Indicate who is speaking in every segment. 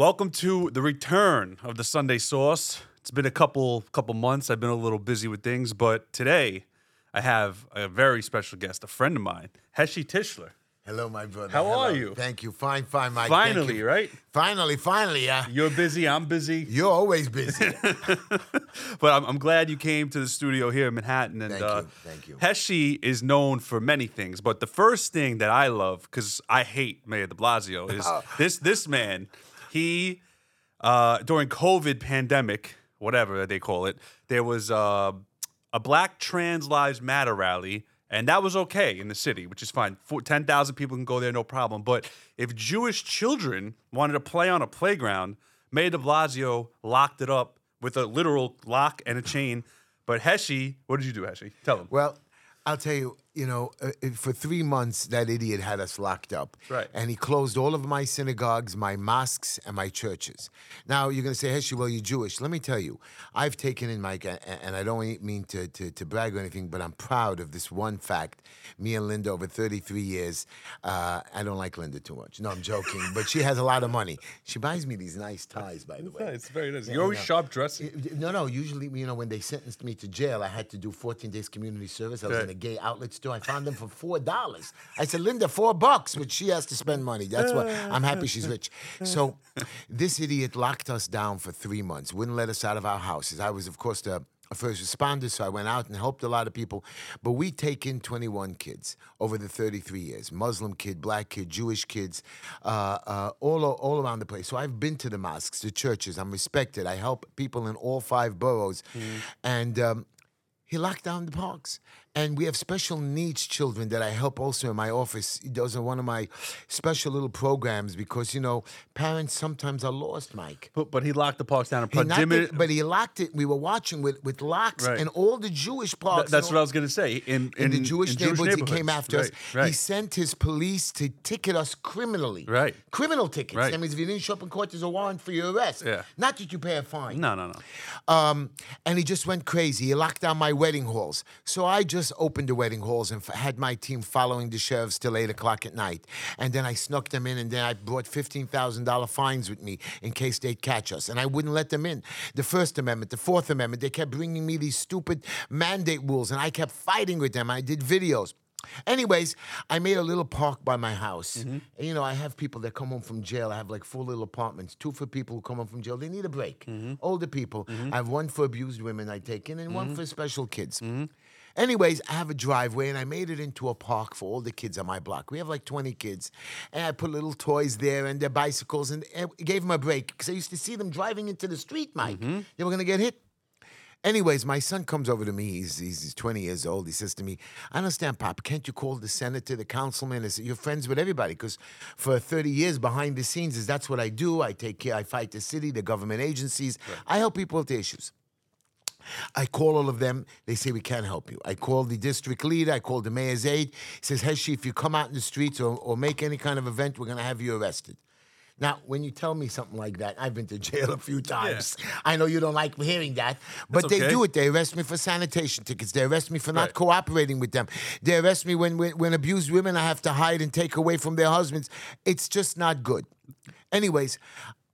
Speaker 1: Welcome to the return of the Sunday Sauce. It's been a couple couple months. I've been a little busy with things, but today I have a very special guest, a friend of mine, Heshy Tischler.
Speaker 2: Hello, my brother.
Speaker 1: How
Speaker 2: Hello.
Speaker 1: are you?
Speaker 2: Thank you. Fine, fine, Mike. Thank
Speaker 1: Finally, right?
Speaker 2: Finally, finally, yeah.
Speaker 1: You're busy, I'm busy,
Speaker 2: You're always busy.
Speaker 1: but I'm, I'm glad you came to the studio here in Manhattan. And
Speaker 2: Thank
Speaker 1: uh,
Speaker 2: you, thank you.
Speaker 1: Heshy is known for many things, but the first thing that I love, because I hate Mayor De Blasio, is
Speaker 2: Oh.
Speaker 1: this this man. He uh, during COVID pandemic, whatever they call it, there was uh, a Black Trans Lives Matter rally, and that was okay in the city, which is fine. Ten thousand people can go there, no problem. But if Jewish children wanted to play on a playground, Mayor De Blasio locked it up with a literal lock and a chain. But Heshy, what did you do, Heshy? Tell him.
Speaker 2: well, I'll tell you, you know, uh, uh, for three months, that idiot had us locked up.
Speaker 1: Right.
Speaker 2: And he closed all of my synagogues, my mosques, and my churches. Now, you're going to say, Heshy, well, you're Jewish. Let me tell you, I've taken in, a- and I don't mean to, to, to brag or anything, but I'm proud of this one fact. Me and Linda, over 33 years, uh, I don't like Linda too much. No, I'm joking, but she has a lot of money. She buys me these nice ties, by the way.
Speaker 1: it's very nice.
Speaker 2: Yeah,
Speaker 1: You're always
Speaker 2: no.
Speaker 1: sharp dressing.
Speaker 2: No, no. Usually, you know, when they sentenced me to jail, I had to do 14 days community service. I was in a gay outlet store. I found them for four dollars. I said, Linda, four bucks, but she has to spend money. That's why I'm happy she's rich. So, this idiot locked us down for three months. Wouldn't let us out of our houses. I was, of course, the a first responder, so I went out and helped a lot of people. But we take in 21 kids over the 33 years Muslim kid, black kid, Jewish kids, uh, uh, all, all around the place. So I've been to the mosques, the churches. I'm respected. I help people in all five boroughs. And um, he locked down the parks. And we have special needs children that I help also in my office. Those are one of my special little programs because, you know, parents sometimes are lost, Mike.
Speaker 1: But, but he locked the parks down and
Speaker 2: He
Speaker 1: put dim
Speaker 2: it, but he locked it. We were watching with, with locks
Speaker 1: Right.
Speaker 2: and all the Jewish
Speaker 1: Th-
Speaker 2: parks.
Speaker 1: that's
Speaker 2: and
Speaker 1: what I was going to say. In,
Speaker 2: in, the Jewish,
Speaker 1: in
Speaker 2: neighborhoods, he came after us.
Speaker 1: Right, right.
Speaker 2: He sent his police to ticket us criminally.
Speaker 1: Right.
Speaker 2: Criminal tickets.
Speaker 1: Right.
Speaker 2: That means if you didn't show up in court, there's a warrant for your arrest.
Speaker 1: Yeah.
Speaker 2: Not that you pay a fine.
Speaker 1: no, no, no.
Speaker 2: Um, and he just went crazy. He locked down my wedding halls. So I just opened the wedding halls and f- had my team following the sheriffs till 8 o'clock at night. And then I snuck them in, and then I brought $15,000 fines with me in case they'd catch us. And I wouldn't let them in. The First Amendment, the Fourth Amendment, they kept bringing me these stupid mandate rules, and I kept fighting with them. I did videos. Anyways, I made a little park by my house. Mm-hmm. And, you know, I have people that come home from jail. I have like four little apartments, two for people who come home from jail. They need a break. Mm-hmm. Older people. Mm-hmm. I have one for abused women I take in and one for special kids. Anyways, I have a driveway and I made it into a park for all the kids on my block. We have like 20 kids. And I put little toys there and their bicycles and and gave them a break because I used to see them driving into the street, Mike. Mm-hmm. They were going to get hit. Anyways, my son comes over to me. He's, he's, he's 20 years old. He says to me, I understand, Pop. Can't you call the senator, the councilman? I said, You're friends with everybody. Because for 30 years behind the scenes, is that's what I do. I take care, I fight the city, the government agencies. I help people with the issues. I call all of them. They say we can't help you. I call the district leader. I call the mayor's aide. He says, Heshy, if you come out in the streets or, or make any kind of event, we're going to have you arrested. Now, when you tell me something like that, I've been to jail a few times. I know you don't like hearing that, but
Speaker 1: That's
Speaker 2: they do it. They arrest me for sanitation tickets. They arrest me for not
Speaker 1: Right.
Speaker 2: cooperating with them. They arrest me when, when when abused women I have to hide and take away from their husbands. It's just not good. Anyways,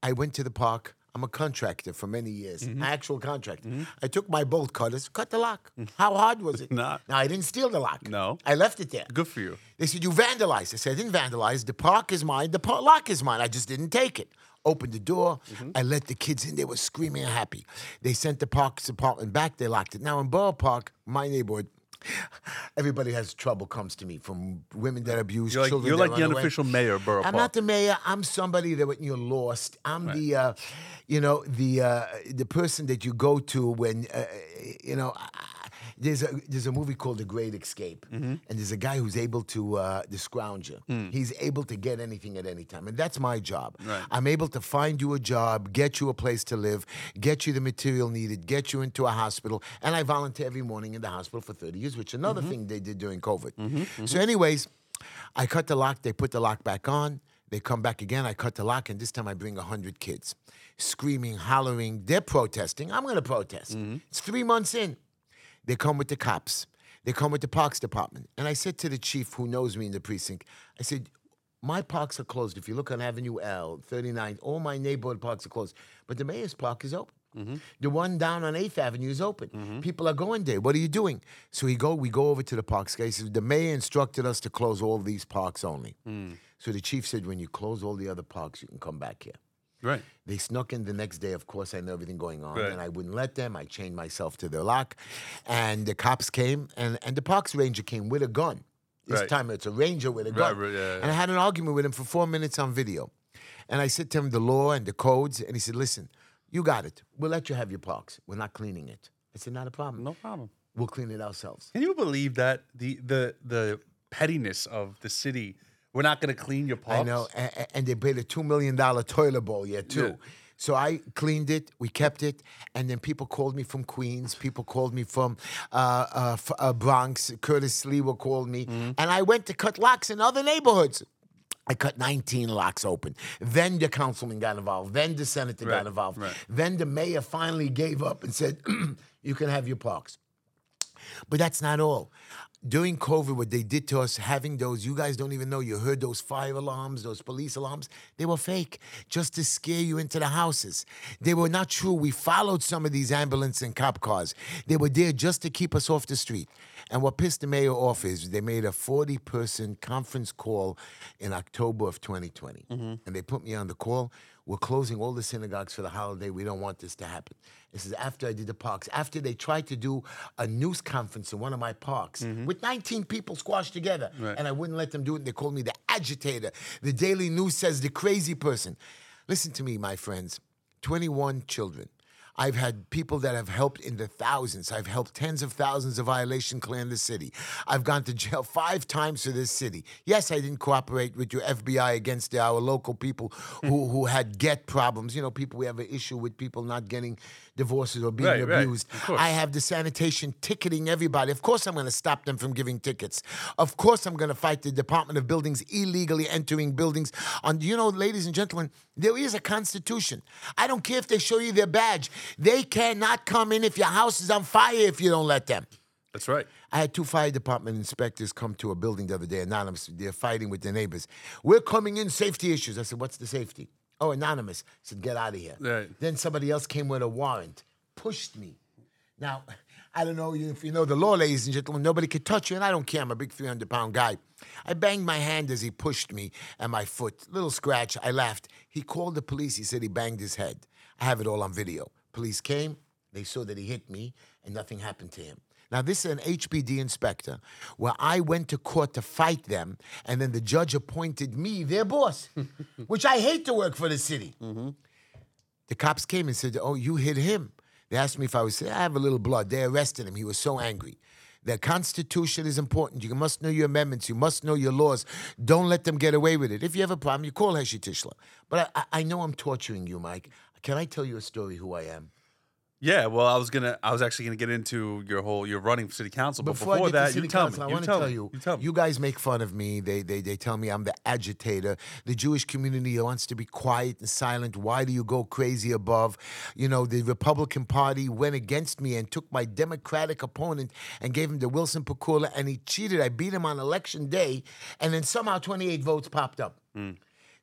Speaker 2: I went to the park. I'm a contractor for many years,
Speaker 1: Mm-hmm.
Speaker 2: actual contractor. I took my bolt cutters, cut the lock. How hard was it?
Speaker 1: Nah.
Speaker 2: Now I didn't steal the lock.
Speaker 1: No.
Speaker 2: I left it there.
Speaker 1: Good for you.
Speaker 2: They said, You vandalized. I said, I didn't vandalize. The park is mine. The par- lock is mine. I just didn't take it. Opened the door.
Speaker 1: Mm-hmm.
Speaker 2: I let the kids in. They were screaming and happy. They sent the parks department back. They locked it. Now in Borough Park, my neighborhood, everybody has trouble comes to me from women that abuse
Speaker 1: You're like,
Speaker 2: children.
Speaker 1: you're like the
Speaker 2: run away.
Speaker 1: unofficial mayor Borough
Speaker 2: I'm
Speaker 1: Park.
Speaker 2: not the mayor. I'm somebody that when you're lost. I'm the, uh, you know, the uh, the person that you go to when, uh, you know. There's a there's a movie called The Great Escape,
Speaker 1: Mm-hmm.
Speaker 2: and there's a guy who's able to uh, the scrounger. He's able to get anything at any time, and that's my job.
Speaker 1: Right.
Speaker 2: I'm able to find you a job, get you a place to live, get you the material needed, get you into a hospital, and I volunteer every morning in the hospital for 30 years, which is another
Speaker 1: Mm-hmm.
Speaker 2: thing they did during COVID. So, anyways, I cut the lock. They put the lock back on. They come back again. I cut the lock, and this time I bring 100 kids screaming, hollering. They're protesting. I'm going to protest. It's three months in. They come with the cops. They come with the parks department. And I said to the chief who knows me in the precinct, I said, My parks are closed. If you look on Avenue L, 39, all my neighborhood parks are closed. But the mayor's park is open. Mm-hmm. The one down on 8th Avenue is open. Mm-hmm. People are going there. What are you doing? So we go, we go over to the parks. Guy says, the mayor instructed us to close all these parks only. Mm. So the chief said, when you close all the other parks, you can come back here.
Speaker 1: Right.
Speaker 2: They snuck in the next day. Of course, I know everything going on,
Speaker 1: Right.
Speaker 2: and I wouldn't let them. I chained myself to the lock, and the cops came, and, and the parks ranger came with a gun. This
Speaker 1: Right.
Speaker 2: time it's a ranger with a gun.
Speaker 1: right, yeah,
Speaker 2: And I had an argument with him for four minutes on video, and I said to him the law and the codes, and he said, "Listen, you got it. We'll let you have your parks. We're not cleaning it." I said, "Not a problem.
Speaker 1: No problem.
Speaker 2: We'll clean it ourselves."
Speaker 1: Can you believe that the the the pettiness of the city? We're not going to clean your parks.
Speaker 2: I know, and, and they paid a two million dollar toilet bowl yet too.
Speaker 1: Yeah.
Speaker 2: So I cleaned it, we kept it, and then people called me from Queens. People called me from uh, uh, f- uh, Bronx. Curtis Sliwa called me,
Speaker 1: Mm-hmm.
Speaker 2: and I went to cut locks in other neighborhoods. I cut 19 locks open. Then the councilman got involved. Then the senator
Speaker 1: Right,
Speaker 2: got involved.
Speaker 1: right.
Speaker 2: Then the mayor finally gave up and said, "You can have your parks." But that's not all. During COVID, what they did to us, having those, you guys don't even know, you heard those fire alarms, those police alarms, they were fake, just to scare you into the houses. They were not true. We followed some of these ambulance and cop cars. They were there just to keep us off the street. And what pissed the mayor off is they made a 40 person conference call in October of 2020. Mm-hmm. And they put me on the call. We're closing all the synagogues for the holiday. We don't want this to happen. This is after I did the parks. After they tried to do a news conference in one of my parks mm-hmm. with 19 people squashed together,
Speaker 1: Right.
Speaker 2: and I wouldn't let them do it. They called me the agitator. The Daily News says the crazy person. Listen to me, my friends. 21 children. I've had people that have helped in the thousands. I've helped tens of thousands of violation clear in the city. I've gone to jail five times for this city. Yes, I didn't cooperate with your FBI against our local people who, hmm. who had get problems. You know, people we have an issue with people not getting divorces or being
Speaker 1: Right, right.
Speaker 2: abused.
Speaker 1: Course.
Speaker 2: I have the sanitation ticketing everybody. Of course, I'm going to stop them from giving tickets. Of course, I'm going to fight the Department of Buildings illegally entering buildings. On you know, ladies and gentlemen, there is a constitution. I don't care if they show you their badge. They cannot come in if your house is on fire if you don't let them.
Speaker 1: That's right.
Speaker 2: I had two fire department inspectors come to a building the other day, anonymous. They're fighting with their neighbors. We're coming in, safety issues. I said, What's the safety? Oh, anonymous. I said, Get out of here.
Speaker 1: Right.
Speaker 2: Then somebody else came with a warrant, pushed me. Now, I don't know if you know the law, ladies and gentlemen, nobody could touch you, and I don't care. I'm a big 300 pound guy. I banged my hand as he pushed me and my foot. Little scratch. I laughed. He called the police. He said he banged his head. I have it all on video. Police came. They saw that he hit me, and nothing happened to him. Now, this is an HPD inspector where I went to court to fight them, and then the judge appointed me their boss, which I hate to work for the city. Mm-hmm. The cops came and said, Oh, you hit him. They asked me if I was, I have a little blood. They arrested him. He was so angry. The Constitution is important. You must know your amendments. You must know your laws. Don't let them get away with it. If you have a problem, you call Heshy Tischler. But I, I know I'm torturing you, Mike. Can I tell you a story who I am?
Speaker 1: Yeah. Well, I was gonna. I was actually gonna get into your whole. You're running for city council, but before,
Speaker 2: to
Speaker 1: that, you tell
Speaker 2: council,
Speaker 1: me.
Speaker 2: I want to
Speaker 1: tell,
Speaker 2: tell you.
Speaker 1: You tell me.
Speaker 2: You guys make fun of me. They, they they tell me I'm the agitator. The Jewish community wants to be quiet and silent. Why do you go crazy above? You know, the Republican Party went against me and took my Democratic opponent and gave him to Wilson Pakula, and he cheated. I beat him on election day, and then somehow 28 votes popped up. Mm.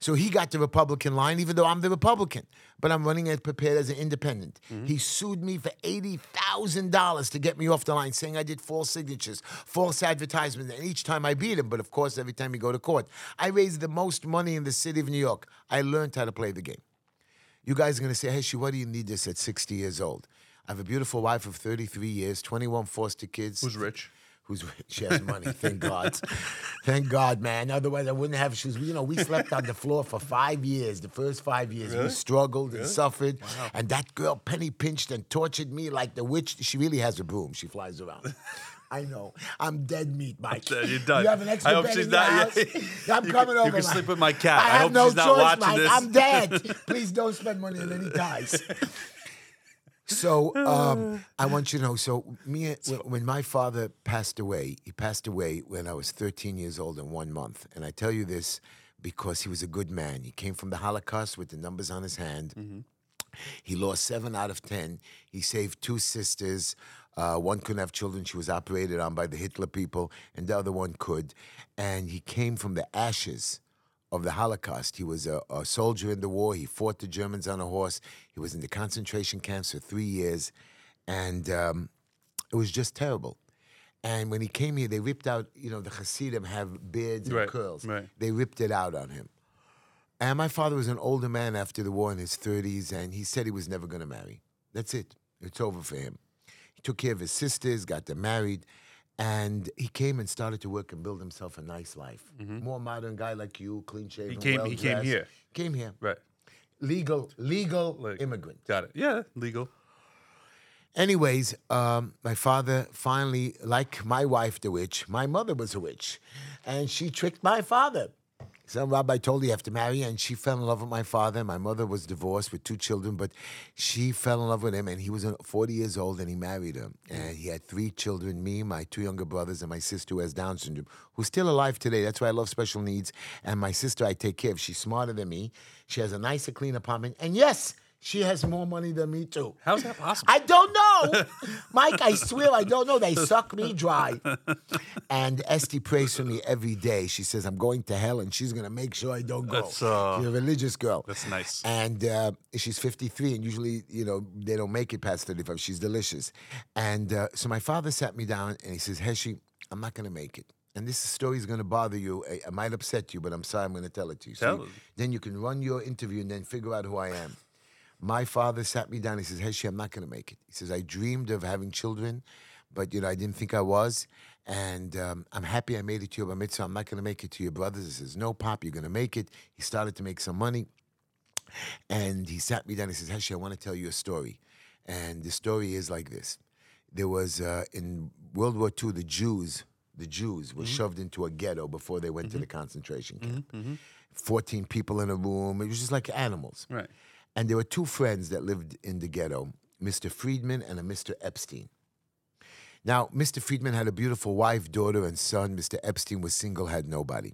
Speaker 2: So he got the Republican line, even though I'm the Republican. But I'm running as prepared as an independent. Mm-hmm. He sued me for $80,000 to get me off the line, saying I did false signatures, false advertisements, and each time I beat him. But of course, every time you go to court, I raised the most money in the city of New York. I learned how to play the game. You guys are going to say, hey, she, what do you need this at 60 years old? I have a beautiful wife of 33 years, 21 foster kids
Speaker 1: Who's rich?
Speaker 2: Who's she has money. Thank God, thank God, man. Otherwise, I wouldn't have shoes. You know, we slept on the floor for five years. The first five years, we struggled and suffered. And that girl penny pinched and tortured me like the witch. She really has a broom. She flies around. I know. I'm dead meat, Mike.
Speaker 1: dead. You're done.
Speaker 2: You have an extra
Speaker 1: I hope
Speaker 2: bed
Speaker 1: she's
Speaker 2: in
Speaker 1: not-
Speaker 2: house?
Speaker 1: yeah.
Speaker 2: I'm
Speaker 1: You
Speaker 2: coming
Speaker 1: can- you can
Speaker 2: Mike.
Speaker 1: sleep with my cat.
Speaker 2: I
Speaker 1: I
Speaker 2: have
Speaker 1: hope
Speaker 2: no
Speaker 1: she's not
Speaker 2: choice,
Speaker 1: watching
Speaker 2: Mike.
Speaker 1: this.
Speaker 2: I'm dead. Please don't spend money on any ties. So um, I want you to know. So me, when, when my father passed away, he passed away when I was 13 years old and one month. And I tell you this because he was a good man. He came from the Holocaust with the numbers on his hand. He lost seven out of ten. He saved two sisters. Uh, one couldn't have children. She was operated on by the Hitler people, and the other one could. And he came from the ashes of the Holocaust. He was a, a soldier in the war. He fought the Germans on a horse. He was in the concentration camps for three years, and um, it was just terrible. And when he came here, they ripped out. You know, the Hasidim have beards and
Speaker 1: Right,
Speaker 2: curls.
Speaker 1: right.
Speaker 2: They ripped it out on him. And my father was an older man after the war in his 30s, and he said he was never going to marry. That's it. It's over for him. He took care of his sisters, got them married, and he came and started to work and build himself a nice life. More modern guy like you, clean shaven.
Speaker 1: Mm-hmm. He came- he came here.
Speaker 2: Came here.
Speaker 1: Right.
Speaker 2: Legal, legal
Speaker 1: Like-
Speaker 2: immigrant.
Speaker 1: Got it. Yeah, legal.
Speaker 2: Anyways, um, my father finally, like my wife, the witch, my mother was a witch, and she tricked my father. Some rabbi told her you have to marry, her, and she fell in love with my father. My mother was divorced with two children, but she fell in love with him, and he was uh, 40 years old, and he married her. And he had three children me, my two younger brothers, and my sister who has Down syndrome, who's still alive today. That's why I love special needs. And my sister, I take care of. She's smarter than me. She has a nicer, clean apartment. And yes, she has more money than me, too.
Speaker 1: How's that possible?
Speaker 2: I don't know. Mike, I swear I don't know. They suck me dry. And Esty prays for me every day. She says, I'm going to hell and she's going to make sure I don't go.
Speaker 1: That's, uh,
Speaker 2: she's a religious girl.
Speaker 1: that's nice.
Speaker 2: And uh, she's 53, and usually, you know, they don't make it past 35. She's delicious. And uh, so my father sat me down and he says, Heshy, I'm not going to make it. And this story is going to bother you. I, I might upset you, but I'm sorry I'm going to tell it to you. So
Speaker 1: Tell it.
Speaker 2: then you can run your interview and then figure out who I am. My father sat me down. He says, Heshy, I'm not going to make it. He says, I dreamed of having children, but, you know, I didn't think I was. And um, I'm happy I made it to your bar mitzvah. I'm not going to make it to your brothers. He says, No, Pop, you're going to make it. He started to make some money. And he sat me down. He says, Heshy, I want to tell you a story. And the story is like this. There was, uh, in World War II, the Jews, the Jews were shoved into a ghetto before they went to the concentration camp. 14 people in a room. It was just like animals.
Speaker 1: Right.
Speaker 2: And there were two friends that lived in the ghetto, Mr. Friedman and a Mr. Epstein. Now, Mr. Friedman had a beautiful wife, daughter, and son. Mr. Epstein was single, had nobody.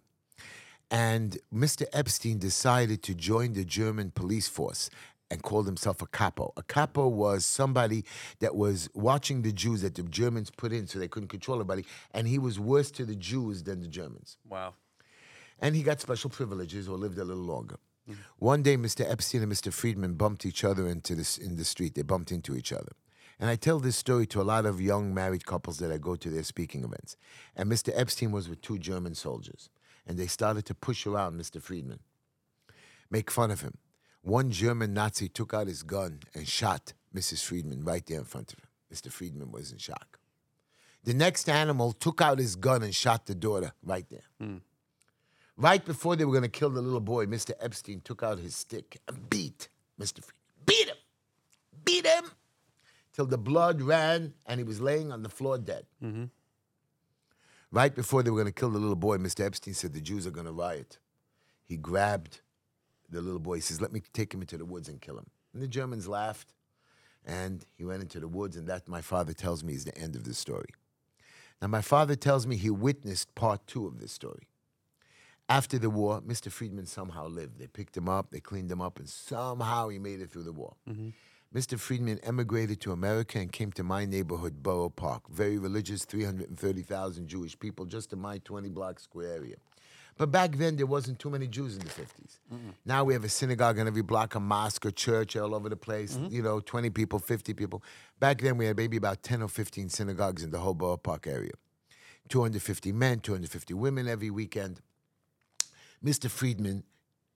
Speaker 2: And Mr. Epstein decided to join the German police force and called himself a capo. A capo was somebody that was watching the Jews that the Germans put in so they couldn't control everybody, and he was worse to the Jews than the Germans
Speaker 1: Wow.
Speaker 2: and he got special privileges or lived a little longer. One day, Mr. Epstein and Mr. Friedman bumped each other into this in the street. They bumped into each other. And I tell this story to a lot of young married couples that I go to their speaking events. And Mr. Epstein was with two German soldiers, and they started to push around Mr. Friedman, make fun of him. One German Nazi took out his gun and shot Mrs. Friedman right there in front of him. Mr. Friedman was in shock. The next animal took out his gun and shot the daughter right there. Hmm. Right before they were going to kill the little boy, Mr. Epstein took out his stick and beat Mr. Friedman. Beat him! Beat him! Till the blood ran and he was laying on the floor dead. Mm-hmm. Right before they were going to kill the little boy, Mr. Epstein said the Jews are going to riot. He grabbed the little boy. He says, Let me take him into the woods and kill him. And the Germans laughed. And he went into the woods, and that, my father tells me, is the end of the story. Now, my father tells me he witnessed part two of this story. After the war, Mr. Friedman somehow lived. They picked him up, they cleaned him up, and somehow he made it through the war. Mm-hmm. Mr. Friedman emigrated to America and came to my neighborhood, Borough Park. Very religious, 330,000 Jewish people just in my 20 block square area. But back then, there wasn't too many Jews in the 50s. Now we have a synagogue in every block, a mosque, a church all over the place, mm-hmm. you know, 20 people, 50 people. Back then, we had maybe about 10 or 15 synagogues in the whole Borough Park area. 250 men, 250 women every weekend. Mr. Friedman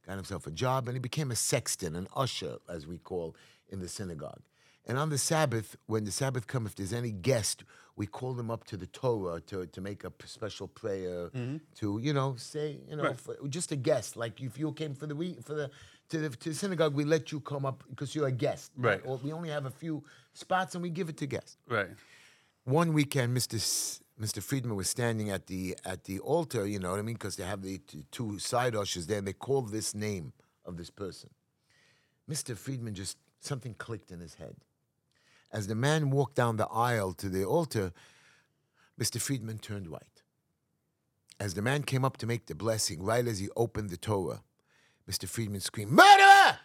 Speaker 2: got himself a job and he became a sexton, an usher, as we call in the synagogue. And on the Sabbath, when the Sabbath comes, if there's any guest, we call them up to the Torah to, to make a special prayer, mm-hmm. to you know say you know
Speaker 1: Right.
Speaker 2: for, just a guest. Like if you came for the week for the to the to the synagogue, we let you come up because you're a guest.
Speaker 1: Right.
Speaker 2: Or we only have a few spots and we give it to guests.
Speaker 1: Right.
Speaker 2: One weekend, Mr. S- Mr. Friedman was standing at the at the altar. You know what I mean? Because they have the t- two side ushers there, and they called this name of this person. Mr. Friedman just something clicked in his head. As the man walked down the aisle to the altar, Mr. Friedman turned white. As the man came up to make the blessing, right as he opened the Torah, Mr. Friedman screamed, Murderer!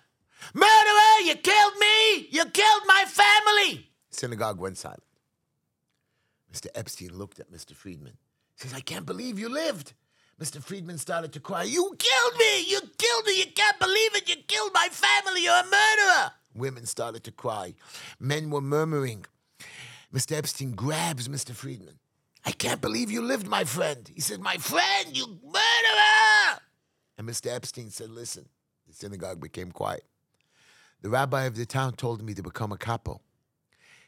Speaker 2: Murderer! You killed me! You killed my family! Synagogue went silent. Mr. Epstein looked at Mr. Friedman. He says, I can't believe you lived. Mr. Friedman started to cry, You killed me! You killed me! You can't believe it! You killed my family! You're a murderer! Women started to cry. Men were murmuring. Mr. Epstein grabs Mr. Friedman. I can't believe you lived, my friend. He said, My friend, you murderer! And Mr. Epstein said, Listen, the synagogue became quiet. The rabbi of the town told me to become a capo.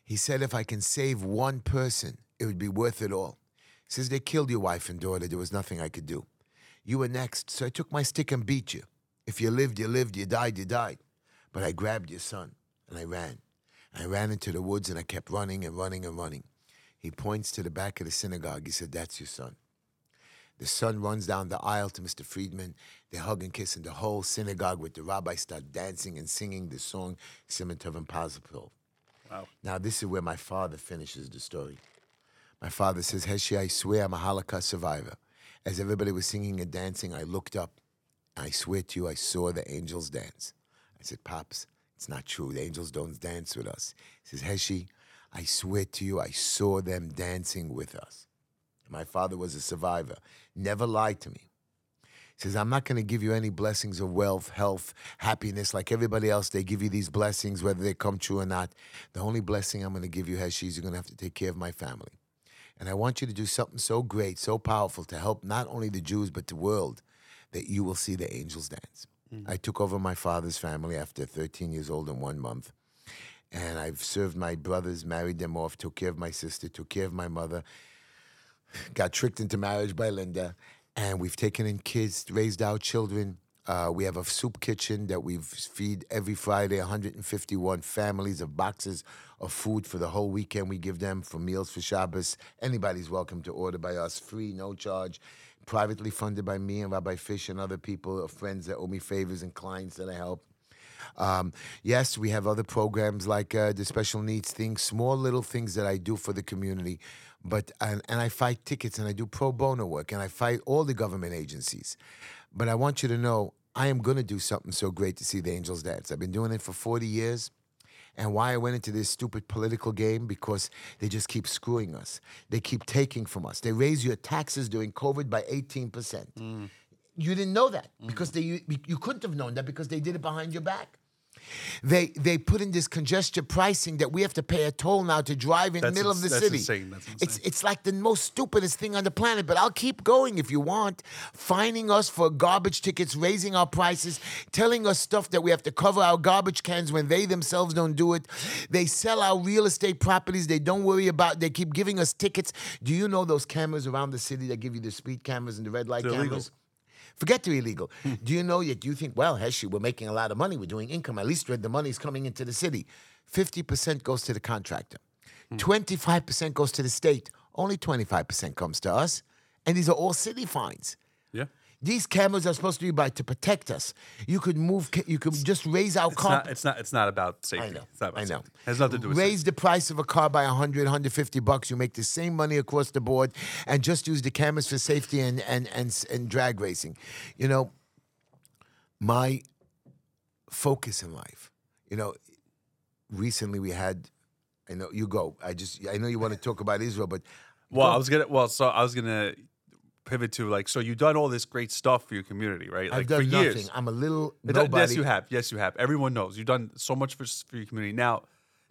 Speaker 2: He said, If I can save one person, it would be worth it all. He says, They killed your wife and daughter. There was nothing I could do. You were next, so I took my stick and beat you. If you lived, you lived. You died, you died. But I grabbed your son and I ran. I ran into the woods and I kept running and running and running. He points to the back of the synagogue. He said, That's your son. The son runs down the aisle to Mr. Friedman. They hug and kiss and the whole synagogue with the rabbi start dancing and singing the song Siman Tov Impossible.
Speaker 1: Wow.
Speaker 2: Now, this is where my father finishes the story. My father says, Heshy, I swear I'm a Holocaust survivor. As everybody was singing and dancing, I looked up. I swear to you, I saw the angels dance. I said, Pops, it's not true. The angels don't dance with us. He says, Heshy, I swear to you, I saw them dancing with us. My father was a survivor, never lied to me. He says, I'm not going to give you any blessings of wealth, health, happiness like everybody else. They give you these blessings, whether they come true or not. The only blessing I'm going to give you, Heshy, is you're going to have to take care of my family. And I want you to do something so great, so powerful to help not only the Jews, but the world, that you will see the angels dance. Mm. I took over my father's family after 13 years old and one month. And I've served my brothers, married them off, took care of my sister, took care of my mother, got tricked into marriage by Linda, and we've taken in kids, raised our children. Uh, we have a soup kitchen that we feed every Friday 151 families of boxes of food for the whole weekend. We give them for meals for Shabbos. Anybody's welcome to order by us, free, no charge, privately funded by me and Rabbi Fish and other people, friends that owe me favors and clients that I help. Um, yes, we have other programs like uh, the special needs things, small little things that I do for the community. But and, and I fight tickets and I do pro bono work and I fight all the government agencies. But I want you to know I am going to do something so great to see the Angels dance. I've been doing it for 40 years. And why I went into this stupid political game because they just keep screwing us. They keep taking from us. They raise your taxes during COVID by 18%. Mm. You didn't know that mm. because they you, you couldn't have known that because they did it behind your back. They they put in this congestion pricing that we have to pay a toll now to drive in the middle
Speaker 1: ins-
Speaker 2: of the
Speaker 1: that's
Speaker 2: city.
Speaker 1: insane. That's
Speaker 2: It's
Speaker 1: insane.
Speaker 2: it's like the most stupidest thing on the planet. But I'll keep going if you want. Fining us for garbage tickets, raising our prices, telling us stuff that we have to cover our garbage cans when they themselves don't do it. They sell our real estate properties. They don't worry about. They keep giving us tickets. Do you know those cameras around the city that give you the speed cameras and the red light
Speaker 1: They're illegal.
Speaker 2: Forget they're illegal. Do you know yet? You think, well, Heshy, we're making a lot of money. We're doing income. At least the money's coming into the city. 50% goes to the contractor. Hmm. 25% goes to the state. Only 25% comes to us. And these are all city fines. These cameras are supposed to be by to protect us. You could move. ca- You could just raise our
Speaker 1: It's
Speaker 2: car.
Speaker 1: not. It's not. It's not about safety.
Speaker 2: I know.
Speaker 1: It's not about
Speaker 2: I know.
Speaker 1: safety. Has nothing to do with
Speaker 2: Raise the price of a car by 100, 150 bucks. You make the same money across the board, and just use the cameras for safety and and and, and drag racing. You know, my focus in life. You know, recently we had. I know you go. I just. I know you want to talk about Israel, but
Speaker 1: Well. I was gonna. Well, so I was gonna pivot to like. So you've done all this great stuff for your community, right? Like
Speaker 2: I've done
Speaker 1: for
Speaker 2: nothing.
Speaker 1: years.
Speaker 2: I'm a little nobody.
Speaker 1: Yes, you have. Yes, you have. Everyone knows you've done so much for, for your community. Now,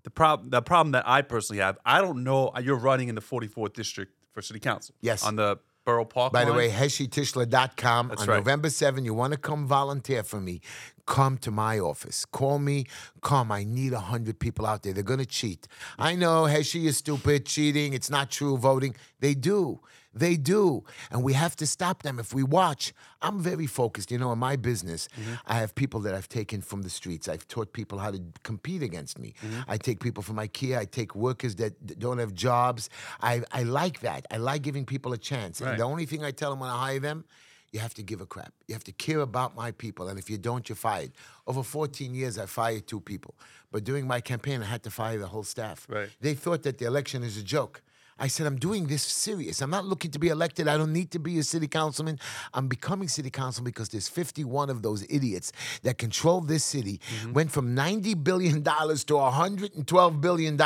Speaker 1: the problem the problem that I personally have, I don't know. Uh, you're running in the 44th district for city council.
Speaker 2: Yes.
Speaker 1: on the Borough Park.
Speaker 2: By the way, heshitishla.com
Speaker 1: That's
Speaker 2: on
Speaker 1: right.
Speaker 2: November 7, you want to come volunteer for me, come to my office. Call me, come. I need 100 people out there. They're going to cheat. I know Heshy is stupid, cheating, it's not true voting. They do. They do. And we have to stop them if we watch. I'm very focused. You know, in my business,
Speaker 1: Mm-hmm.
Speaker 2: I have people that I've taken from the streets. I've taught people how to compete against me.
Speaker 1: Mm-hmm.
Speaker 2: I take people from IKEA. I take workers that don't have jobs. I, I like that. I like giving people a chance.
Speaker 1: Right.
Speaker 2: And the only thing I tell them when I hire them, you have to give a crap. You have to care about my people. And if you don't, you're fired. Over 14 years, I fired two people. But during my campaign, I had to fire the whole staff.
Speaker 1: Right.
Speaker 2: They thought that the election is a joke. I said, I'm doing this serious. I'm not looking to be elected. I don't need to be a city councilman. I'm becoming city councilman because there's 51 of those idiots that control this city. Mm-hmm. Went from $90 billion to $112 billion.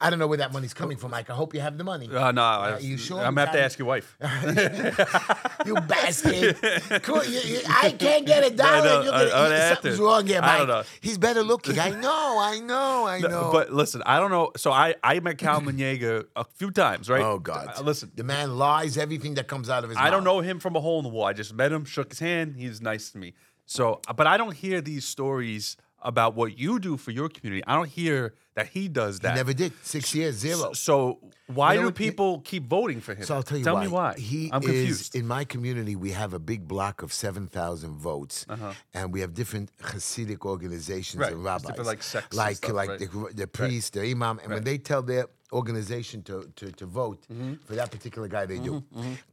Speaker 2: I don't know where that money's coming from, Mike. I hope you have the money.
Speaker 1: Uh, no, I,
Speaker 2: you sure?
Speaker 1: I'm gonna have to ask your wife.
Speaker 2: you bastard. Cool, you- you- I can't get a dollar.
Speaker 1: know,
Speaker 2: You're gonna- you- something's wrong here, Mike.
Speaker 1: I don't know.
Speaker 2: He's better looking. I know, I know, I know.
Speaker 1: But listen, I don't know. So I I met Kalman Yeger a few times, right?
Speaker 2: oh, God.
Speaker 1: Uh, listen,
Speaker 2: The man lies everything that comes out of his
Speaker 1: I
Speaker 2: mouth.
Speaker 1: don't know him from a hole in the wall. I just met him, shook his hand. He's nice to me. So, but I don't hear these stories about what you do for your community. I don't hear that he does that.
Speaker 2: Never did. Six years, zero.
Speaker 1: So why
Speaker 2: You know
Speaker 1: do people keep voting for him?
Speaker 2: So I'll tell you why.
Speaker 1: Tell
Speaker 2: why.
Speaker 1: me why.
Speaker 2: He
Speaker 1: I'm
Speaker 2: is
Speaker 1: confused.
Speaker 2: in my community. We have a big block of seven thousand votes,
Speaker 1: Uh-huh.
Speaker 2: and we have different Hasidic organizations
Speaker 1: Right.
Speaker 2: and rabbis,
Speaker 1: different, like, sects
Speaker 2: like
Speaker 1: stuff,
Speaker 2: like
Speaker 1: right.
Speaker 2: the, the priest, the imam, and when they tell their organization to to, to vote
Speaker 1: Mm-hmm.
Speaker 2: for that particular guy, they do.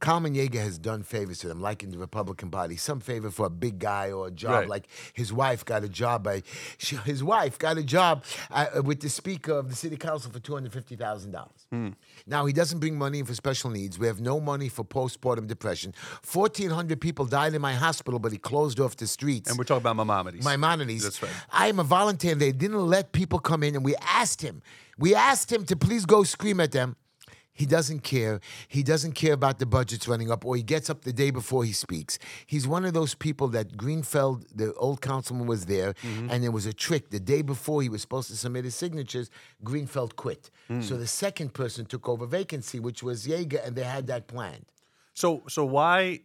Speaker 2: Kalman Yeger has done favors to them, like in the Republican Party, some favor for a big guy or a job,
Speaker 1: Right.
Speaker 2: like his wife got a job by she, his wife got a job uh, with the speaker of the city council for two hundred fifty thousand dollars.
Speaker 1: Hmm.
Speaker 2: Now he doesn't bring money in for special needs. We have no money for postpartum depression. Fourteen hundred people died in my hospital, but he closed off the streets.
Speaker 1: and we're talking about Maimonides.
Speaker 2: Maimonides.
Speaker 1: That's right.
Speaker 2: I am a volunteer. They didn't let people come in, and we asked him. We asked him to please go scream at them. He doesn't care. He doesn't care about the budgets running up, or he gets up the day before he speaks. He's one of those people that Greenfield, the old councilman, was there,
Speaker 1: Mm-hmm.
Speaker 2: and there was a trick. The day before he was supposed to submit his signatures, Greenfield quit.
Speaker 1: Mm.
Speaker 2: So the second person took over vacancy, which was Yeger, and they had that planned.
Speaker 1: So so why?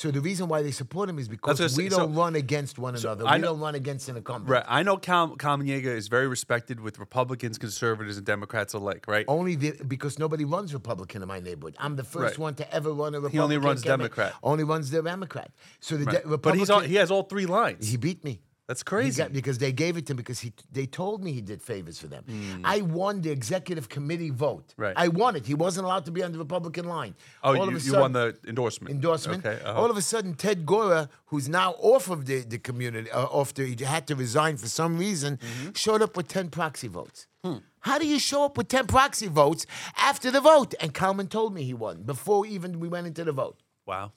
Speaker 2: So the reason why they support him is because we don't run against one another.
Speaker 1: I
Speaker 2: we
Speaker 1: know-
Speaker 2: don't run against an incumbent.
Speaker 1: Right, I know Cal, Kalman Yeger is very respected with Republicans, conservatives, and Democrats alike. Right.
Speaker 2: Only the, because nobody runs Republican in my neighborhood. I'm the first
Speaker 1: Right.
Speaker 2: one to ever run a Republican.
Speaker 1: He only runs. Democrat.
Speaker 2: Only runs the Democrat. So the
Speaker 1: Right.
Speaker 2: de-
Speaker 1: but he's all, he has all three lines.
Speaker 2: he beat me.
Speaker 1: That's crazy.
Speaker 2: got- because they gave it to him because he they told me he did favors for them. I won the executive committee vote.
Speaker 1: Right.
Speaker 2: I won it. He wasn't allowed to be on the Republican line.
Speaker 1: oh,
Speaker 2: All
Speaker 1: you,
Speaker 2: a
Speaker 1: you won the endorsement.
Speaker 2: endorsement.
Speaker 1: Okay. uh-huh.
Speaker 2: All of a sudden, Ted Gora, who's now off of the, the community, uh, off the, he had to resign for some reason,
Speaker 1: Mm-hmm.
Speaker 2: showed up with 10 proxy votes.
Speaker 1: Hmm.
Speaker 2: How do you show up with 10 proxy votes after the vote? And Kalman told me he won before even we went into the vote.
Speaker 1: wow.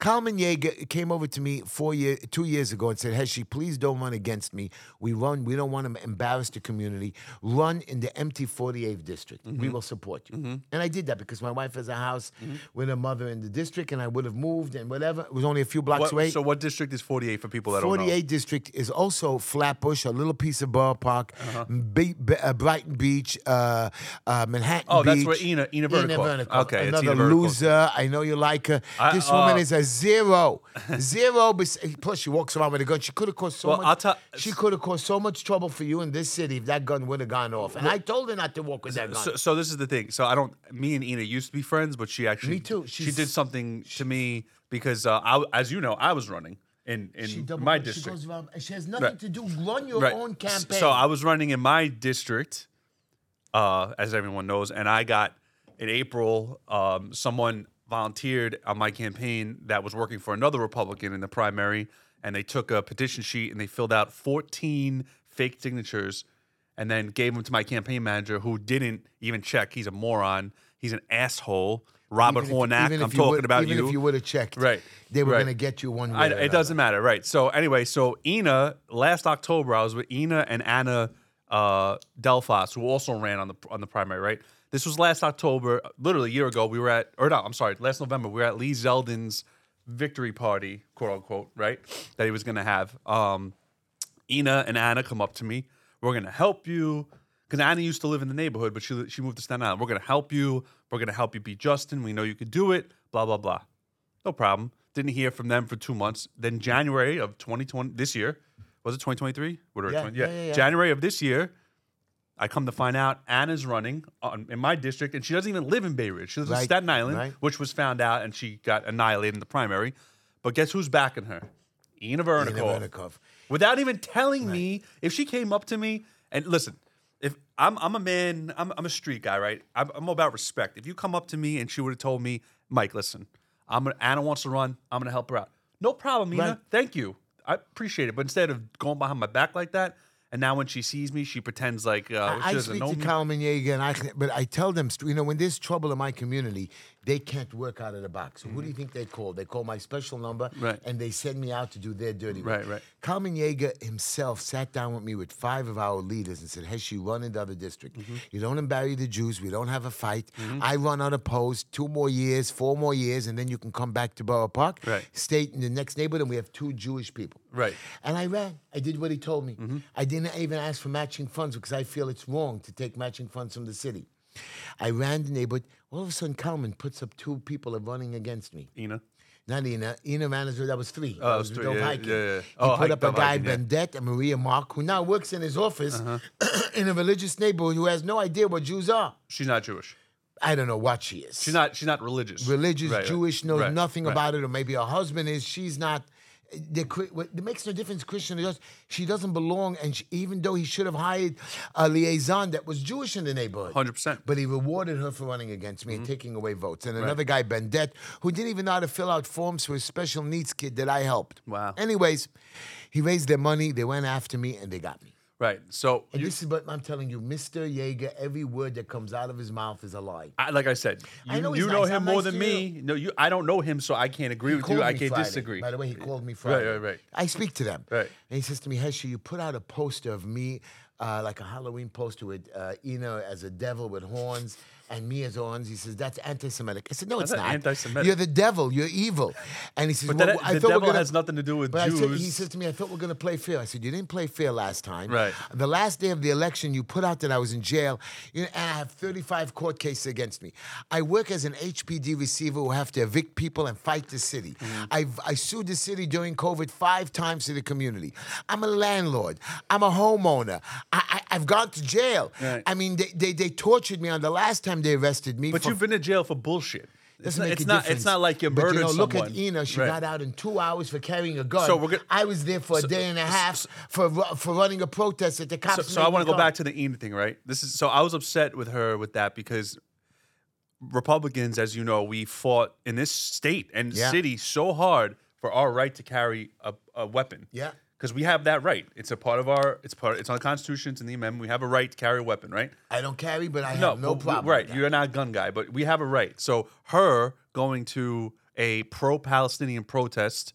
Speaker 2: Kalman Yeger came over to me four year, two years ago and said, Heshy, please don't run against me. We run, we don't want to embarrass the community. Run in the empty 48th district.
Speaker 1: Mm-hmm.
Speaker 2: We will support you. And I did that because my wife has a house with her mother in the district and I would have moved and whatever. It was only a few blocks
Speaker 1: What,
Speaker 2: away.
Speaker 1: so what district is 48 for people that don't know?
Speaker 2: 48 district is also Flatbush, a little piece of Borough Park,
Speaker 1: Uh-huh.
Speaker 2: Be- Be- uh, Brighton Beach, uh, uh, Manhattan
Speaker 1: Oh,
Speaker 2: Beach.
Speaker 1: that's where Inna- Inna Vernikov. Okay, it's
Speaker 2: another
Speaker 1: Inna
Speaker 2: loser. I know you like her.
Speaker 1: I-
Speaker 2: this woman
Speaker 1: uh,
Speaker 2: is a zero, zero. Plus, she walks around with a gun. She could have caused so
Speaker 1: Well,
Speaker 2: much.
Speaker 1: I'll
Speaker 2: she could have caused so much trouble for you in this city if that gun would have gone off. And I told her not to walk with that gun.
Speaker 1: So, so this is the thing. So I don't. Me and Inna used to be friends, but she actually.
Speaker 2: Me too.
Speaker 1: She did something to me because, uh, I, as you know, I was running in in
Speaker 2: she double-
Speaker 1: my
Speaker 2: she
Speaker 1: district.
Speaker 2: goes around. She has nothing
Speaker 1: Right.
Speaker 2: to do. Run your
Speaker 1: Right.
Speaker 2: own campaign.
Speaker 1: So I was running in my district, uh, as everyone knows, and I got in April. Um, someone volunteered on my campaign that was working for another Republican in the primary, and they took a petition sheet and they filled out 14 fake signatures, and then gave them to my campaign manager, who didn't even check. He's a moron. He's an asshole. Robert
Speaker 2: Even if- even if
Speaker 1: I'm talking
Speaker 2: would-
Speaker 1: about
Speaker 2: even
Speaker 1: you.
Speaker 2: if you would have checked,
Speaker 1: Right.
Speaker 2: They were
Speaker 1: right.
Speaker 2: going to get you one way.
Speaker 1: I, it doesn't matter, right? So anyway, so Inna last October, I was with Inna and Anna uh, Delphos, who also ran on the on the primary, right? This was last October, literally a year ago. We were at, or no, I'm sorry, last November. We were at Lee Zeldin's victory party, quote unquote, right? That he was going to have. Um, Inna and Anna come up to me. We're going to help you. Because Anna used to live in the neighborhood, but she, she moved to Staten Island. We're going to help you. We're going to help you beat Justin. We know you could do it. Blah, blah, blah. No problem. Didn't hear from them for two months. Then January of 2020, this year, was it 2023? What
Speaker 2: Yeah, yeah, yeah, yeah.
Speaker 1: January of this year, I come to find out Anna's running on, in my district, and she doesn't even live in Bay Ridge. She lives in
Speaker 2: Right,
Speaker 1: Staten Island,
Speaker 2: right.
Speaker 1: which was found out, and she got annihilated in the primary. But guess who's backing her? Inna Vernikov.
Speaker 2: Vernikov.
Speaker 1: Without even telling me, if she came up to me and listen, if I'm I'm a man, I'm I'm a street guy, right? I'm, I'm about respect. If you come up to me and she would have told me, Mike, listen, I'm gonna, Anna wants to run, I'm gonna help her out. No problem, Inna.
Speaker 2: Right.
Speaker 1: Thank you. I appreciate it. But instead of going behind my back like that, and now when she sees me, she pretends like uh, she
Speaker 2: I
Speaker 1: doesn't
Speaker 2: speak
Speaker 1: know
Speaker 2: to
Speaker 1: me.
Speaker 2: Yeger, and I, but I tell them, you know, when there's trouble in my community, they can't work out of the box. So who do you think they call? They call my special number,
Speaker 1: Mm-hmm. Right.
Speaker 2: and they send me out to do their dirty work.
Speaker 1: Right, right.
Speaker 2: Kalman Yeger himself sat down with me with five of our leaders and said, Hesh, you run in the other district.
Speaker 1: Mm-hmm.
Speaker 2: You don't embarrass the Jews. We don't have a fight. I run unopposed two more years, four more years, and then you can come back to Borough Park.
Speaker 1: Right.
Speaker 2: State in the next neighborhood, and we have two Jewish people.
Speaker 1: Right.
Speaker 2: And I ran. I did what he told me.
Speaker 1: Mm-hmm.
Speaker 2: I didn't even ask for matching funds because I feel it's wrong to take matching funds from the city. I ran the neighborhood. All of a sudden, Kalman puts up two people are running against me.
Speaker 1: Inna.
Speaker 2: Not Inna. Inna ran as. That was three.
Speaker 1: Oh,
Speaker 2: that
Speaker 1: was three, yeah, yeah, yeah.
Speaker 2: He
Speaker 1: Oh,
Speaker 2: put up a guy,
Speaker 1: Heiken, yeah.
Speaker 2: Bendette, and Mariya Markh, who now works in his office
Speaker 1: Uh-huh.
Speaker 2: in a religious neighborhood who has no idea what Jews are.
Speaker 1: She's not Jewish.
Speaker 2: I don't know what she is.
Speaker 1: She's not. She's not religious.
Speaker 2: religious,
Speaker 1: Right, right.
Speaker 2: Jewish, knows
Speaker 1: Right,
Speaker 2: nothing
Speaker 1: right.
Speaker 2: about it, or maybe her husband is. She's not. The, it makes no difference, Christian or just. She doesn't belong, and she, even though he should have hired a liaison that was Jewish in the neighborhood,
Speaker 1: 100%.
Speaker 2: But he rewarded her for running against me and
Speaker 1: Mm-hmm.
Speaker 2: taking away votes. And another guy, Bendette, who didn't even know how to fill out forms for a special needs kid that I helped.
Speaker 1: Wow.
Speaker 2: Anyways, he raised their money. They went after me, and they got me.
Speaker 1: Right. So,
Speaker 2: And
Speaker 1: you-
Speaker 2: this is what I'm telling you, Mr. Yeger. Every word that comes out of his mouth is a lie.
Speaker 1: I, like I said, you,
Speaker 2: I know
Speaker 1: you know
Speaker 2: nice.
Speaker 1: him
Speaker 2: I'm
Speaker 1: more
Speaker 2: nice
Speaker 1: than me. No, you. I don't know him, so I can't agree with you. I can't
Speaker 2: Friday.
Speaker 1: disagree.
Speaker 2: By the way, he called me Friday.
Speaker 1: right, right. right.
Speaker 2: I speak to them.
Speaker 1: Right.
Speaker 2: And he says to me, Hesha, you put out a poster of me, uh, like a Halloween poster with uh, Inna as a devil with horns and me as horns. He says, that's anti-Semitic. I said, no, it's
Speaker 1: That's not
Speaker 2: not.
Speaker 1: anti-Semitic.
Speaker 2: You're the devil. You're evil. And he says,
Speaker 1: But
Speaker 2: well,
Speaker 1: that,
Speaker 2: I
Speaker 1: the
Speaker 2: thought
Speaker 1: devil
Speaker 2: gonna,
Speaker 1: has nothing to do with
Speaker 2: but
Speaker 1: Jews.
Speaker 2: said, he says to me, I thought we are going to play fair. I said, you didn't play fair last time.
Speaker 1: Right.
Speaker 2: The last day of the election, you put out that I was in jail, you know, and I have 35 court cases against me. I work as an HPD receiver who have to evict people and fight the city.
Speaker 1: Mm-hmm.
Speaker 2: I've, I sued the city during COVID five times to the community. I'm a landlord. I'm a homeowner. I, I, I've gone to jail.
Speaker 1: Right.
Speaker 2: I mean, they, they, they tortured me on the last time they arrested me.
Speaker 1: but
Speaker 2: for
Speaker 1: you've been in jail for bullshit. It's
Speaker 2: doesn't
Speaker 1: It's not, it's not like you
Speaker 2: but
Speaker 1: murdered
Speaker 2: you know, look
Speaker 1: someone.
Speaker 2: at Inna. She
Speaker 1: Right.
Speaker 2: got out in two hours for carrying a gun.
Speaker 1: So we're gonna-
Speaker 2: I was there for a day and a half for for running a protest at the cops.
Speaker 1: So, so I want to go back to the Inna thing, right? This is so I was upset with her with that because Republicans, as you know, we fought in this state and
Speaker 2: Yeah.
Speaker 1: city so hard for our right to carry a, a weapon.
Speaker 2: Yeah.
Speaker 1: Because we have that right. It's a part of our. It's part. It's on the Constitution. It's in the amendment. We have a right to carry a weapon, right?
Speaker 2: I don't carry, but I have no
Speaker 1: but-
Speaker 2: problem.
Speaker 1: Right, you're not a gun guy, but we have a right. So her going to a pro-Palestinian protest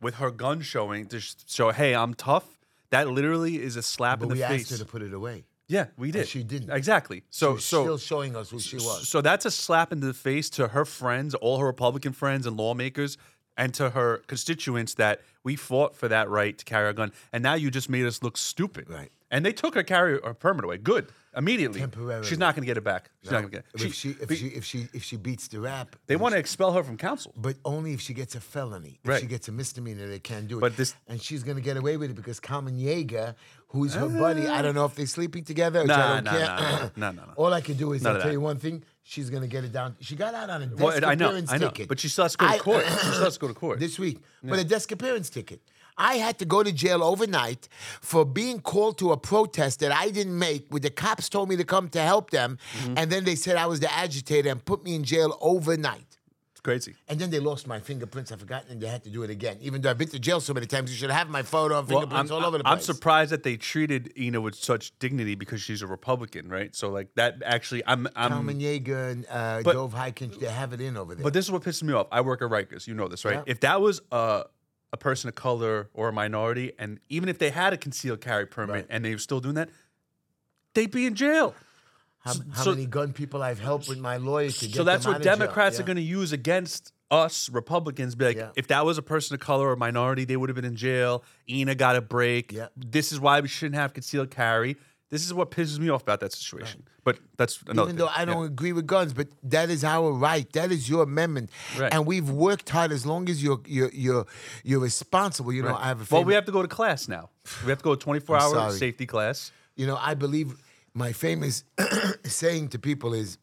Speaker 1: with her gun showing to show, hey, I'm tough. That literally is a slap
Speaker 2: But
Speaker 1: in the
Speaker 2: we
Speaker 1: face.
Speaker 2: We asked her to put it away.
Speaker 1: yeah, we did.
Speaker 2: she didn't.
Speaker 1: exactly. So
Speaker 2: She's
Speaker 1: so
Speaker 2: still showing us who she was.
Speaker 1: so that's a slap in the face to her friends, all her Republican friends and lawmakers, and to her constituents that we fought for that right to carry a gun, and now you just made us look stupid.
Speaker 2: Right.
Speaker 1: And they took her carrier her permit away. Good. Immediately.
Speaker 2: Temporarily.
Speaker 1: She's not going to get it back. She's not going to get.
Speaker 2: if she if she if she if she beats the rap,
Speaker 1: They want to expel her from council.
Speaker 2: but only if she gets a felony. If
Speaker 1: Right.
Speaker 2: she gets a misdemeanor, they can't do it.
Speaker 1: But this-
Speaker 2: and she's gonna get away with it because Kalman Yeger, who's her uh, buddy, I don't know if they're sleeping together. Which I
Speaker 1: Nah,
Speaker 2: don't
Speaker 1: nah,
Speaker 2: care.
Speaker 1: nah, nah, nah, nah, nah.
Speaker 2: All I can do is
Speaker 1: None
Speaker 2: I'll tell you one thing. She's gonna get it down. She got out on a desk
Speaker 1: Well, I know,
Speaker 2: appearance
Speaker 1: I know,
Speaker 2: ticket.
Speaker 1: but she still has to go to court. She still has to go to court.
Speaker 2: this week. But a desk appearance ticket. I had to go to jail overnight for being called to a protest that I didn't make, where the cops told me to come to help them,
Speaker 1: Mm-hmm.
Speaker 2: and then they said I was the agitator and put me in jail overnight.
Speaker 1: It's crazy.
Speaker 2: And then they lost my fingerprints. I forgot, and they had to do it again. Even though I've been to jail so many times, you should have my photo and
Speaker 1: Well,
Speaker 2: fingerprints
Speaker 1: I'm,
Speaker 2: all over the place.
Speaker 1: I'm surprised that they treated Inna with such dignity because she's a Republican, right? So like that actually, I'm, I'm.
Speaker 2: Kalman Yeger and uh,
Speaker 1: But-
Speaker 2: Dov Hikind, they have it in over there.
Speaker 1: But this is what pisses me off. I work at Rikers. You know this, right?
Speaker 2: Yeah.
Speaker 1: If that was a a person of color or a minority, and even if they had a concealed carry permit
Speaker 2: Right.
Speaker 1: and they were still doing that, they'd be in jail.
Speaker 2: how how
Speaker 1: so-
Speaker 2: many gun people I've helped with my lawyer to get
Speaker 1: So that's what
Speaker 2: out of jail.
Speaker 1: Democrats are going to use against us Republicans. Be like,
Speaker 2: Yeah.
Speaker 1: if that was a person of color or minority, they would have been in jail. Inna got a break.
Speaker 2: Yeah.
Speaker 1: This is why we shouldn't have concealed carry. This is what pisses me off about that situation. But that's another.
Speaker 2: Even though
Speaker 1: thing.
Speaker 2: I don't
Speaker 1: Yeah.
Speaker 2: agree with guns, but that is our right. That is your amendment,
Speaker 1: Right.
Speaker 2: and we've worked hard. As long as you're you're you're, you're responsible, you know.
Speaker 1: Right.
Speaker 2: I have a
Speaker 1: well, we have to go to class now. We have to go to 24 hour
Speaker 2: sorry.
Speaker 1: safety class.
Speaker 2: You know, I believe my famous saying to people is,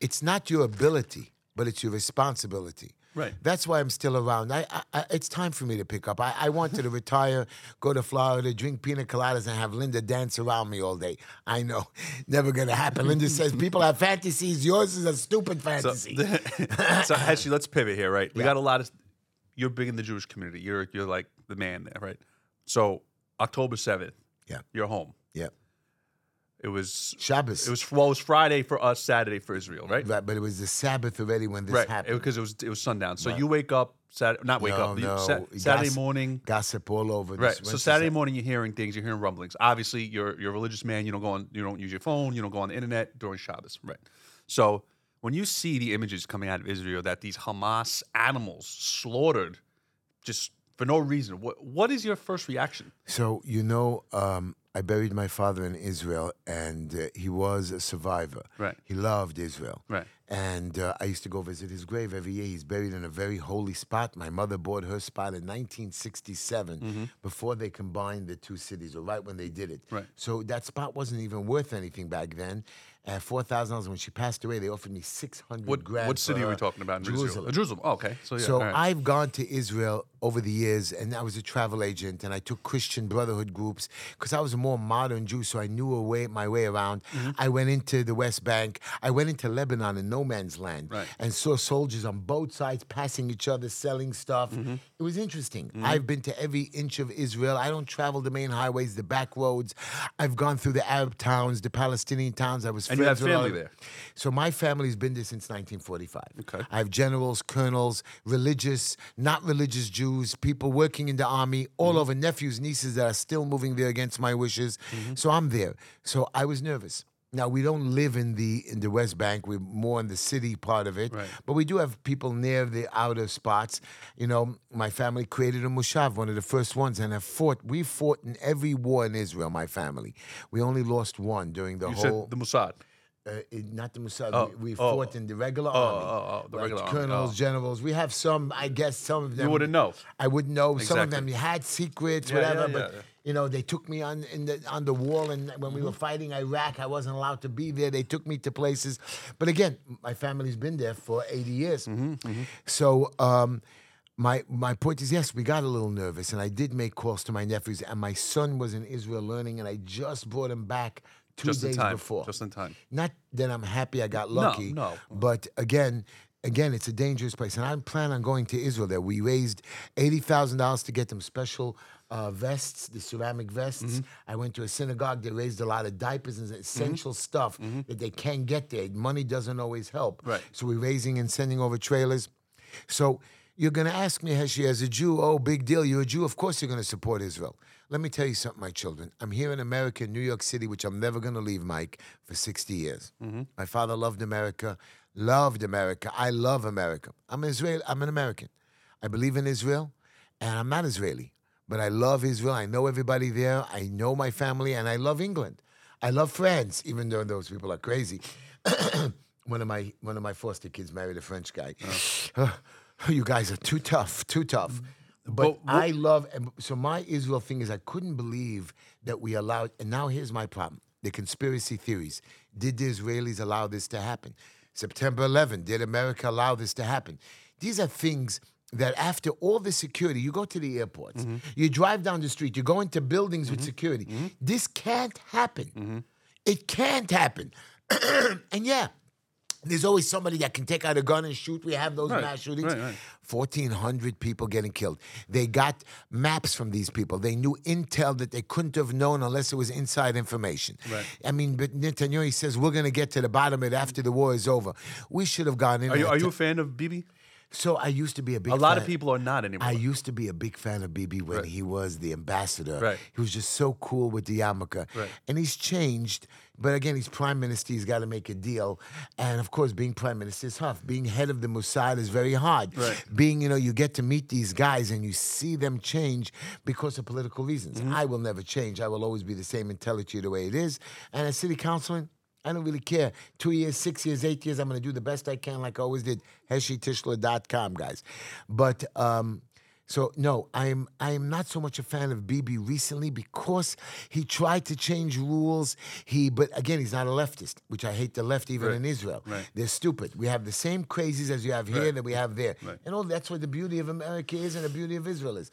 Speaker 2: "It's not your ability, but it's your responsibility."
Speaker 1: Right.
Speaker 2: That's why I'm still around. I, I, I it's time for me to pick up. I, I wanted to retire, go to Florida, drink pina coladas, and have Linda dance around me all day. I know, never gonna happen. Linda says people have fantasies. Yours is a stupid
Speaker 1: So,
Speaker 2: fantasy.
Speaker 1: so actually, let's pivot here, right? We
Speaker 2: Yeah.
Speaker 1: got a lot of. You're big in the Jewish community. You're you're like the man there, right? So October 7th,
Speaker 2: yeah,
Speaker 1: you're home.
Speaker 2: yeah.
Speaker 1: It was
Speaker 2: Shabbos.
Speaker 1: It was well, it was Friday for us, Saturday for Israel, right?
Speaker 2: right, but it was the Sabbath already when this
Speaker 1: Right,
Speaker 2: happened.
Speaker 1: because it, was it was sundown. So you wake up Saturday, not wake
Speaker 2: no,
Speaker 1: up, you-
Speaker 2: no.
Speaker 1: Sa- Saturday
Speaker 2: Gossip-
Speaker 1: morning.
Speaker 2: Gossip all over.
Speaker 1: Right. So Saturday morning, you're hearing things, you're hearing rumblings. Obviously, you're you're a religious man. You don't go on, you don't use your phone, you don't go on the internet during Shabbos. Right. So when you see the images coming out of Israel that these Hamas animals slaughtered just for no reason, what what is your first reaction?
Speaker 2: So you know, um, I buried my father in Israel, and uh, he was a survivor.
Speaker 1: Right.
Speaker 2: He loved Israel.
Speaker 1: Right.
Speaker 2: And uh, I used to go visit his grave every year. He's buried in a very holy spot. My mother bought her spot in 1967,
Speaker 1: Mm-hmm.
Speaker 2: before they combined the two cities, or right when they did it.
Speaker 1: Right.
Speaker 2: So that spot wasn't even worth anything back then. At four thousand dollars when she passed away, they offered me six hundred
Speaker 1: What
Speaker 2: grand.
Speaker 1: what city are we talking about? In
Speaker 2: Jerusalem.
Speaker 1: Israel. Jerusalem. Oh, okay. So yeah.
Speaker 2: So
Speaker 1: right.
Speaker 2: I've gone to Israel over the years, and I was a travel agent, and I took Christian Brotherhood groups because I was a more modern Jew, so I knew a way, my way around.
Speaker 1: Mm-hmm.
Speaker 2: I went into the West Bank. I went into Lebanon in no man's land,
Speaker 1: Right.
Speaker 2: and saw soldiers on both sides passing each other, selling stuff.
Speaker 1: Mm-hmm.
Speaker 2: It was interesting. I've been to every inch of Israel. I don't travel the main highways, the back roads. I've gone through the Arab towns, the Palestinian towns. I was
Speaker 1: And you have
Speaker 2: friends with all
Speaker 1: family there?
Speaker 2: So my family's been there since 1945.
Speaker 1: Okay.
Speaker 2: I have generals, colonels, religious, not religious Jews, people working in the army, all
Speaker 1: Mm-hmm.
Speaker 2: over, nephews, nieces that are still moving there against my wishes.
Speaker 1: Mm-hmm.
Speaker 2: So I'm there. So I was nervous. Now we don't live in the in the West Bank. We're more in the city part of it,
Speaker 1: Right.
Speaker 2: but we do have people near the outer spots. You know, my family created a moshav, one of the first ones, and have fought. We fought in every war in Israel. My family. We only lost one during the
Speaker 1: you
Speaker 2: whole
Speaker 1: said the Mossad.
Speaker 2: Uh, not the Mossad.
Speaker 1: Oh,
Speaker 2: we we
Speaker 1: oh,
Speaker 2: fought in the regular
Speaker 1: oh,
Speaker 2: army.
Speaker 1: oh, oh, the
Speaker 2: like
Speaker 1: regular army,
Speaker 2: colonels,
Speaker 1: oh.
Speaker 2: generals. We have some. I guess some of them.
Speaker 1: You wouldn't know.
Speaker 2: I wouldn't know. Some of
Speaker 1: Exactly.
Speaker 2: them had secrets,
Speaker 1: Yeah,
Speaker 2: whatever.
Speaker 1: yeah,
Speaker 2: but
Speaker 1: yeah,
Speaker 2: you know, they took me on in the on the wall, and when we were
Speaker 1: Mm-hmm.
Speaker 2: fighting Iraq, I wasn't allowed to be there. They took me to places, but again, my family's been there for eighty years.
Speaker 1: Mm-hmm,
Speaker 2: So. Um, my my point is yes, we got a little nervous, and I did make calls to my nephews. And my son was in Israel learning, and I just brought him back two
Speaker 1: Just in
Speaker 2: days
Speaker 1: time.
Speaker 2: before.
Speaker 1: Just in time.
Speaker 2: Not that I'm happy I got lucky.
Speaker 1: no. no.
Speaker 2: But again, again, it's a dangerous place, and I plan on going to Israel. There, we raised eighty thousand dollars to get them special uh, vests, the ceramic vests.
Speaker 1: Mm-hmm.
Speaker 2: I went to a synagogue. They raised a lot of diapers and essential
Speaker 1: Mm-hmm.
Speaker 2: stuff that they can't get there. Money doesn't always help.
Speaker 1: Right.
Speaker 2: So we're raising and sending over trailers. So. You're going to ask me, Heshy, as a Jew, oh, big deal. You're a Jew. Of course you're going to support Israel. Let me tell you something, my children. I'm here in America, in New York City, which I'm never going to leave, Mike, for 60 years. Mm-hmm. My father loved America, loved America. I love America. I'm an Israeli. I'm an American. I believe in Israel, and I'm not Israeli, but I love Israel. I know everybody there. I know my family, and I love England. I love France, even though those people are crazy. one of my one of my foster kids married a French guy. Oh. you guys are too tough, too tough. Mm-hmm.
Speaker 1: But, But
Speaker 2: I love and so my Israel thing is I couldn't believe that we allowed and now here's my problem. The conspiracy theories. Did the Israelis allow this to happen? September 11, did America allow this to happen? These are things that after all the security, you go to the airports,
Speaker 1: Mm-hmm.
Speaker 2: you drive down the street, you go into buildings with security.
Speaker 1: Mm-hmm.
Speaker 2: This can't happen. It can't happen. and yeah, there's always somebody that can take out a gun and shoot. We have those
Speaker 1: Right,
Speaker 2: mass shootings.
Speaker 1: right, right.
Speaker 2: 1,400 people getting killed. They got maps from these people. They knew intel that they couldn't have known unless it was inside information.
Speaker 1: Right.
Speaker 2: I mean, but Netanyahu says we're going to get to the bottom of it after the war is over. We should have gone in.
Speaker 1: Are you are you a fan of Bibi?
Speaker 2: so I used to be a big
Speaker 1: A lot
Speaker 2: fan-
Speaker 1: of people are not anymore.
Speaker 2: I used to be a big fan of Bibi when
Speaker 1: Right.
Speaker 2: he was the ambassador.
Speaker 1: Right.
Speaker 2: He was just so cool with the yarmulke.
Speaker 1: Right.
Speaker 2: And he's changed. But again, he's prime minister. He's got to make a deal. And of course, being prime minister is tough. Being head of the Mossad is very hard.
Speaker 1: Right.
Speaker 2: Being, you know, you get to meet these guys and you see them change because of political reasons.
Speaker 1: Mm-hmm.
Speaker 2: I will never change. I will always be the same and tell it to you the way it is. And as city councilman, I don't really care. Two years, six years, eight years, I'm going to do the best I can like I always did. HeshyTischler.com, guys. But, um, so no, I'm I'm not so much a fan of Bibi recently because he tried to change rules. He but again he's not a leftist, which I hate the left even
Speaker 1: Right.
Speaker 2: in Israel.
Speaker 1: Right.
Speaker 2: They're stupid. We have the same crazies as you have here
Speaker 1: Right.
Speaker 2: that we have there. And all that's what the beauty of America is and the beauty of Israel is.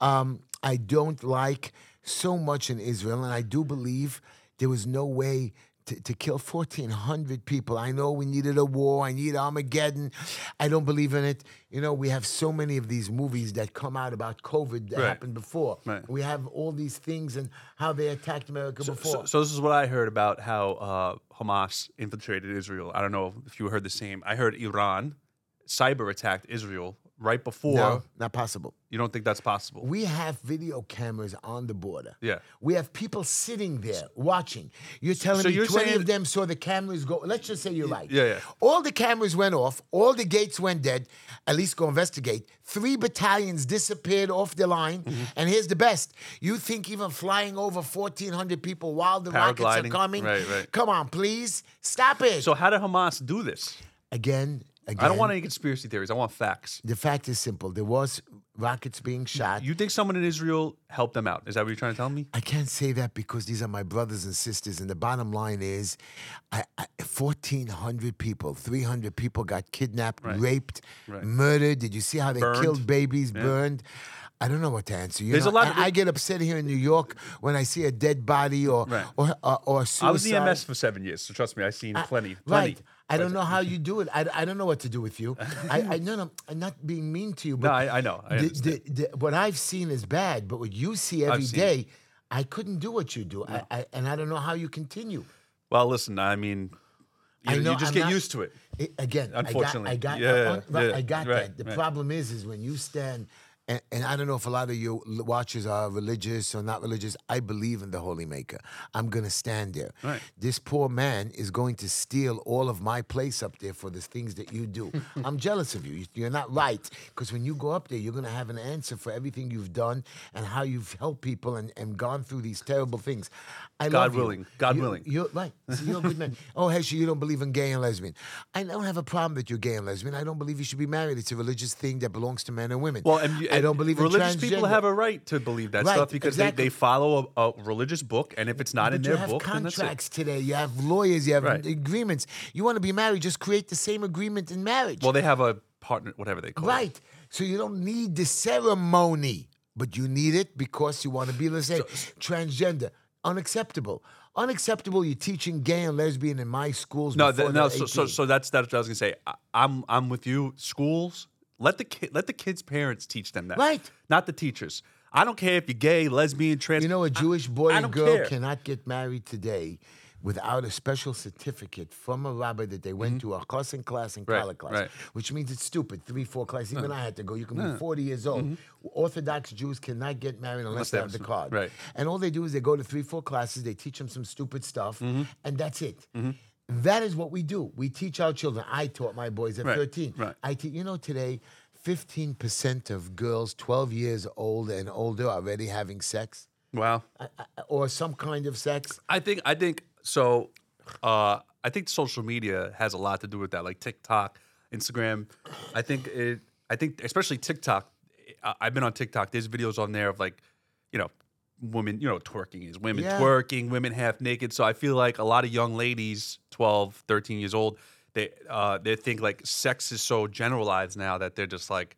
Speaker 2: Um, I don't like so much in Israel, and I do believe there was no way to, to kill 1,400 people. I know we needed a war. I need Armageddon. I don't believe in it. You know, we have so many of these movies that come out about COVID that
Speaker 1: Right.
Speaker 2: happened before.
Speaker 1: Right.
Speaker 2: We have all these things and how they attacked America
Speaker 1: So,
Speaker 2: before.
Speaker 1: so this is what I heard about how uh, Hamas infiltrated Israel. I don't know if you heard the same. I heard Iran cyber attacked Israel right before.
Speaker 2: no, not possible.
Speaker 1: You don't think that's possible?
Speaker 2: We have video cameras on the border.
Speaker 1: Yeah.
Speaker 2: We have people sitting there watching. You're telling
Speaker 1: so
Speaker 2: me
Speaker 1: you're
Speaker 2: 20 of them saw the cameras go. Let's just say you're right.
Speaker 1: yeah, yeah.
Speaker 2: All the cameras went off. All the gates went dead. At least go investigate. Three battalions disappeared off the line.
Speaker 1: Mm-hmm.
Speaker 2: And here's the best. You think even flying over 1,400 people while the rockets are coming?
Speaker 1: Right, right.
Speaker 2: Come on, please. Stop it.
Speaker 1: So how did Hamas do this?
Speaker 2: again, again.
Speaker 1: I don't want any conspiracy theories. I want facts.
Speaker 2: The fact is simple. There was rockets being shot.
Speaker 1: You think someone in Israel helped them out? Is that what you're trying to tell me?
Speaker 2: I can't say that because these are my brothers and sisters, and the bottom line is, I, I, fourteen hundred people, three hundred people got kidnapped, raped,
Speaker 1: Right.
Speaker 2: murdered. Did you see how they
Speaker 1: Burned.
Speaker 2: killed babies, burned? I don't know what to answer. You
Speaker 1: There's
Speaker 2: know,
Speaker 1: a lot of-
Speaker 2: I get upset here in New York when I see a dead body or
Speaker 1: Right.
Speaker 2: or, uh, or or suicide.
Speaker 1: I was EMS for seven years, so trust me, I've seen plenty. plenty.
Speaker 2: Right. I don't know how you do it. I, I don't know what to do with you. I, I no no. I'm not being mean to you, but
Speaker 1: No, I, I know. I
Speaker 2: the, the, the, what I've seen is bad, but what you see every day, I couldn't do what you do, I, I, and I don't know how you continue.
Speaker 1: well, listen, I mean, you,
Speaker 2: I know
Speaker 1: you just
Speaker 2: I'm
Speaker 1: get
Speaker 2: not-
Speaker 1: used to it.
Speaker 2: I- again,
Speaker 1: Unfortunately.
Speaker 2: I got, I got,
Speaker 1: Yeah,
Speaker 2: uh,
Speaker 1: yeah,
Speaker 2: I got
Speaker 1: right,
Speaker 2: that. The
Speaker 1: right.
Speaker 2: problem is, is when you stand, and, and I don't know if a lot of you l- watchers are religious or not religious. I believe in the Holy Maker. I'm gonna stand there.
Speaker 1: Right.
Speaker 2: This poor man is going to steal all of my place up there for the things that you do. I'm jealous of you. You- You're not right because when you go up there, you're gonna have an answer for everything you've done and how you've helped people and, and gone through these terrible things. I
Speaker 1: God
Speaker 2: love you.
Speaker 1: willing. God
Speaker 2: You-
Speaker 1: willing.
Speaker 2: You're right. So you're a good man. Oh, Hesha, you don't believe in gay and lesbian. I don't have a problem that you're gay and lesbian. I don't believe you should be married. It's a religious thing that belongs to men and women.
Speaker 1: Well, and you,
Speaker 2: I don't believe in
Speaker 1: religious people have a right to believe that
Speaker 2: Right,
Speaker 1: stuff because
Speaker 2: exactly.
Speaker 1: they, they follow a, a religious book, and if it's not in
Speaker 2: But you
Speaker 1: their book, then that's it.
Speaker 2: contracts today. You have lawyers. You have
Speaker 1: Right.
Speaker 2: agreements. You want to be married? Just create the same agreement in marriage.
Speaker 1: Well, they have a partner, whatever they call it.
Speaker 2: right. So you don't need the ceremony, but you need it because you want to be, let's say, transgender. Unacceptable. Unacceptable. You're teaching gay and lesbian in my schools.
Speaker 1: No, th- no. So, so, so that's that's what I was gonna say. I, I'm I'm with you. Schools let the kid let the kids' parents teach them that.
Speaker 2: Right.
Speaker 1: Not the teachers. I don't care if you're gay, lesbian, trans.
Speaker 2: You know, a Jewish boy
Speaker 1: I
Speaker 2: and girl
Speaker 1: care.
Speaker 2: cannot get married today without a special certificate from a rabbi that they went to a chassan class and
Speaker 1: Mm-hmm. Right,
Speaker 2: kala class,
Speaker 1: right.
Speaker 2: which means it's stupid. Three, four classes. Even I had to go. You can be 40 years
Speaker 1: Mm-hmm.
Speaker 2: old. Orthodox Jews cannot get married unless they
Speaker 1: they
Speaker 2: have
Speaker 1: have
Speaker 2: the
Speaker 1: some-
Speaker 2: card.
Speaker 1: right.
Speaker 2: And all they do is they go to three, four classes, they teach them some stupid stuff,
Speaker 1: Mm-hmm.
Speaker 2: and that's it. That is what we do. We teach our children. I taught my boys at
Speaker 1: Right,
Speaker 2: 13.
Speaker 1: right.
Speaker 2: I te- you know, today, 15% of girls 12 years old and older are already having sex
Speaker 1: Wow.
Speaker 2: uh, uh, or some kind of sex.
Speaker 1: I think I think so. Uh, I think social media has a lot to do with that, like TikTok, Instagram. I think it. I think especially TikTok. I, I've been on TikTok. There's videos on there of like, you know, women. You know, twerking is women
Speaker 2: Yeah.
Speaker 1: twerking, women half naked. So I feel like a lot of young ladies, 12, 13 years old, they uh, they think like sex is so generalized now that they're just like,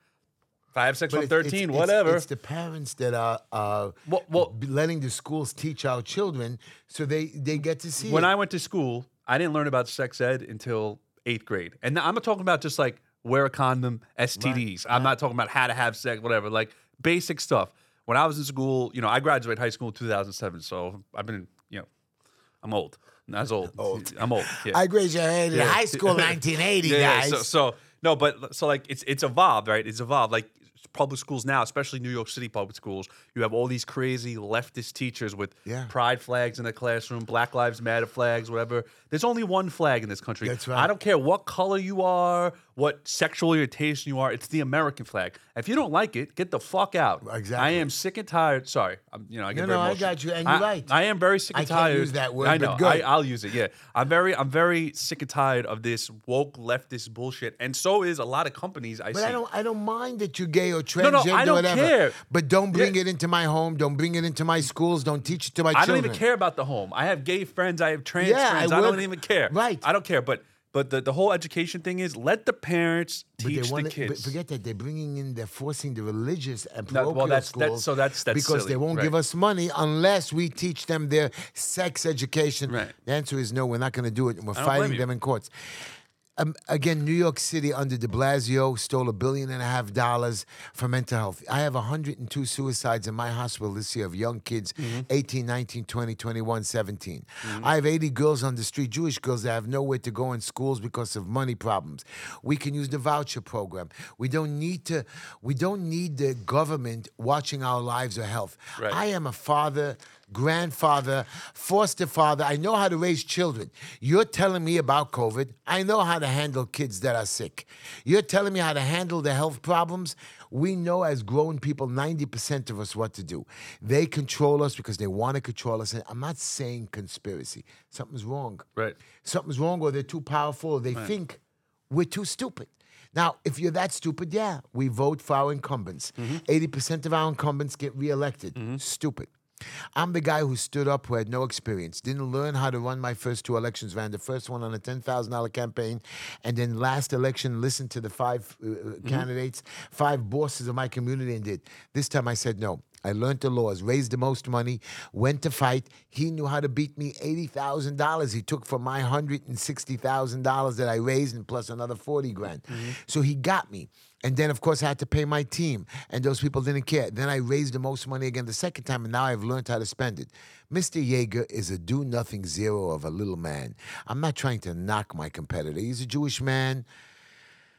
Speaker 1: if I have sex
Speaker 2: But
Speaker 1: from
Speaker 2: it's- it's-
Speaker 1: 13,
Speaker 2: it's-
Speaker 1: whatever.
Speaker 2: It's, the parents that are uh,
Speaker 1: Well- well-
Speaker 2: letting the schools teach our children so they, they get to see
Speaker 1: when
Speaker 2: it.
Speaker 1: I went to school, I didn't learn about sex ed until eighth grade. And I'm not talking about just like wear a condom, STDs. I'm not talking about how to have sex, whatever, like basic stuff. When I was in school, you know, I graduated high school in 2007. So I've been, you know, I'm old. Not as old. I'm old. Yeah.
Speaker 2: I graduated
Speaker 1: Yeah.
Speaker 2: high school 1980,
Speaker 1: yeah, yeah,
Speaker 2: guys.
Speaker 1: So, so no, but so like it's it's evolved, right? It's evolved. Like public schools now, especially New York City public schools, you have all these crazy leftist teachers with
Speaker 2: Yeah.
Speaker 1: pride flags in the classroom, Black Lives Matter flags, whatever. There's only one flag in this country.
Speaker 2: That's right.
Speaker 1: I don't care what color you are, what sexual orientation you are. It's the American flag. If you don't like it, get the fuck out.
Speaker 2: Exactly.
Speaker 1: I am sick and tired. Sorry, I'm, you know I get
Speaker 2: No,
Speaker 1: very
Speaker 2: no, I got you, and you're
Speaker 1: I-
Speaker 2: right.
Speaker 1: I am very sick
Speaker 2: I
Speaker 1: and
Speaker 2: can't
Speaker 1: tired.
Speaker 2: use that word,
Speaker 1: I
Speaker 2: but
Speaker 1: know.
Speaker 2: good.
Speaker 1: I, I'll use it. Yeah, I'm very, I'm very sick and tired of this woke leftist bullshit, and so is a lot of companies I
Speaker 2: But
Speaker 1: see.
Speaker 2: I don't, I don't mind that you're gay or transgender,
Speaker 1: no,
Speaker 2: transgender
Speaker 1: I
Speaker 2: or
Speaker 1: don't
Speaker 2: whatever.
Speaker 1: care.
Speaker 2: But don't bring
Speaker 1: Yeah.
Speaker 2: it into my home. Don't bring it into my schools. Don't teach it to my children.
Speaker 1: I don't even care about the home. I have gay friends. I have trans
Speaker 2: Yeah, I
Speaker 1: friends. I,
Speaker 2: would-
Speaker 1: don't even care.
Speaker 2: Right.
Speaker 1: I don't care. But But the, the whole education thing is let the parents teach
Speaker 2: they
Speaker 1: the kids.
Speaker 2: forget that they're bringing in, they're forcing the religious and
Speaker 1: No, well,
Speaker 2: parochial
Speaker 1: that's- that's-
Speaker 2: schools.
Speaker 1: so that's- that's
Speaker 2: because
Speaker 1: silly,
Speaker 2: they won't
Speaker 1: right.
Speaker 2: give us money unless we teach them their sex education.
Speaker 1: Right.
Speaker 2: The answer is no. We're not going to do it, and we're fighting them in courts. Um, again, New York City under De Blasio stole a billion and a half dollars for mental health. I have 102 suicides in my hospital this year of young kids,
Speaker 1: Mm-hmm.
Speaker 2: 18, 19, 20, 21, 17. I have 80 girls on the street, Jewish girls that have nowhere to go in schools because of money problems. We can use the voucher program. We don't need to. We don't need the government watching our lives or health.
Speaker 1: Right.
Speaker 2: I am a father, grandfather, foster father. I know how to raise children. You're telling me about COVID. I know how to handle kids that are sick. You're telling me how to handle the health problems. We know as grown people, 90% of us what to do. They control us because they want to control us. And I'm not saying conspiracy. Something's wrong.
Speaker 1: Right.
Speaker 2: Something's wrong, or they're too powerful, or they think we're too stupid. Now, if you're that stupid, yeah, we vote for our incumbents. Mm-hmm. 80% of our incumbents get reelected. Mm-hmm. Stupid. I'm the guy who stood up who had no experience, didn't learn how to run my first two elections, ran the first one on a $10,000 campaign, and then last election listened to the five uh, uh, candidates, five bosses of my community, and did. This time I said no. I learned the laws, raised the most money, went to fight. He knew how to beat me $80,000 he took from my $160,000 that I raised and plus another 40 grand. Mm-hmm. So he got me. And then, of course, I had to pay my team, and those people didn't care. Then I raised the most money again the second time, and now I've learned how to spend it. Mr. Yeger is a do nothing zero of a little man. I'm not trying to knock my competitor. He's a Jewish man.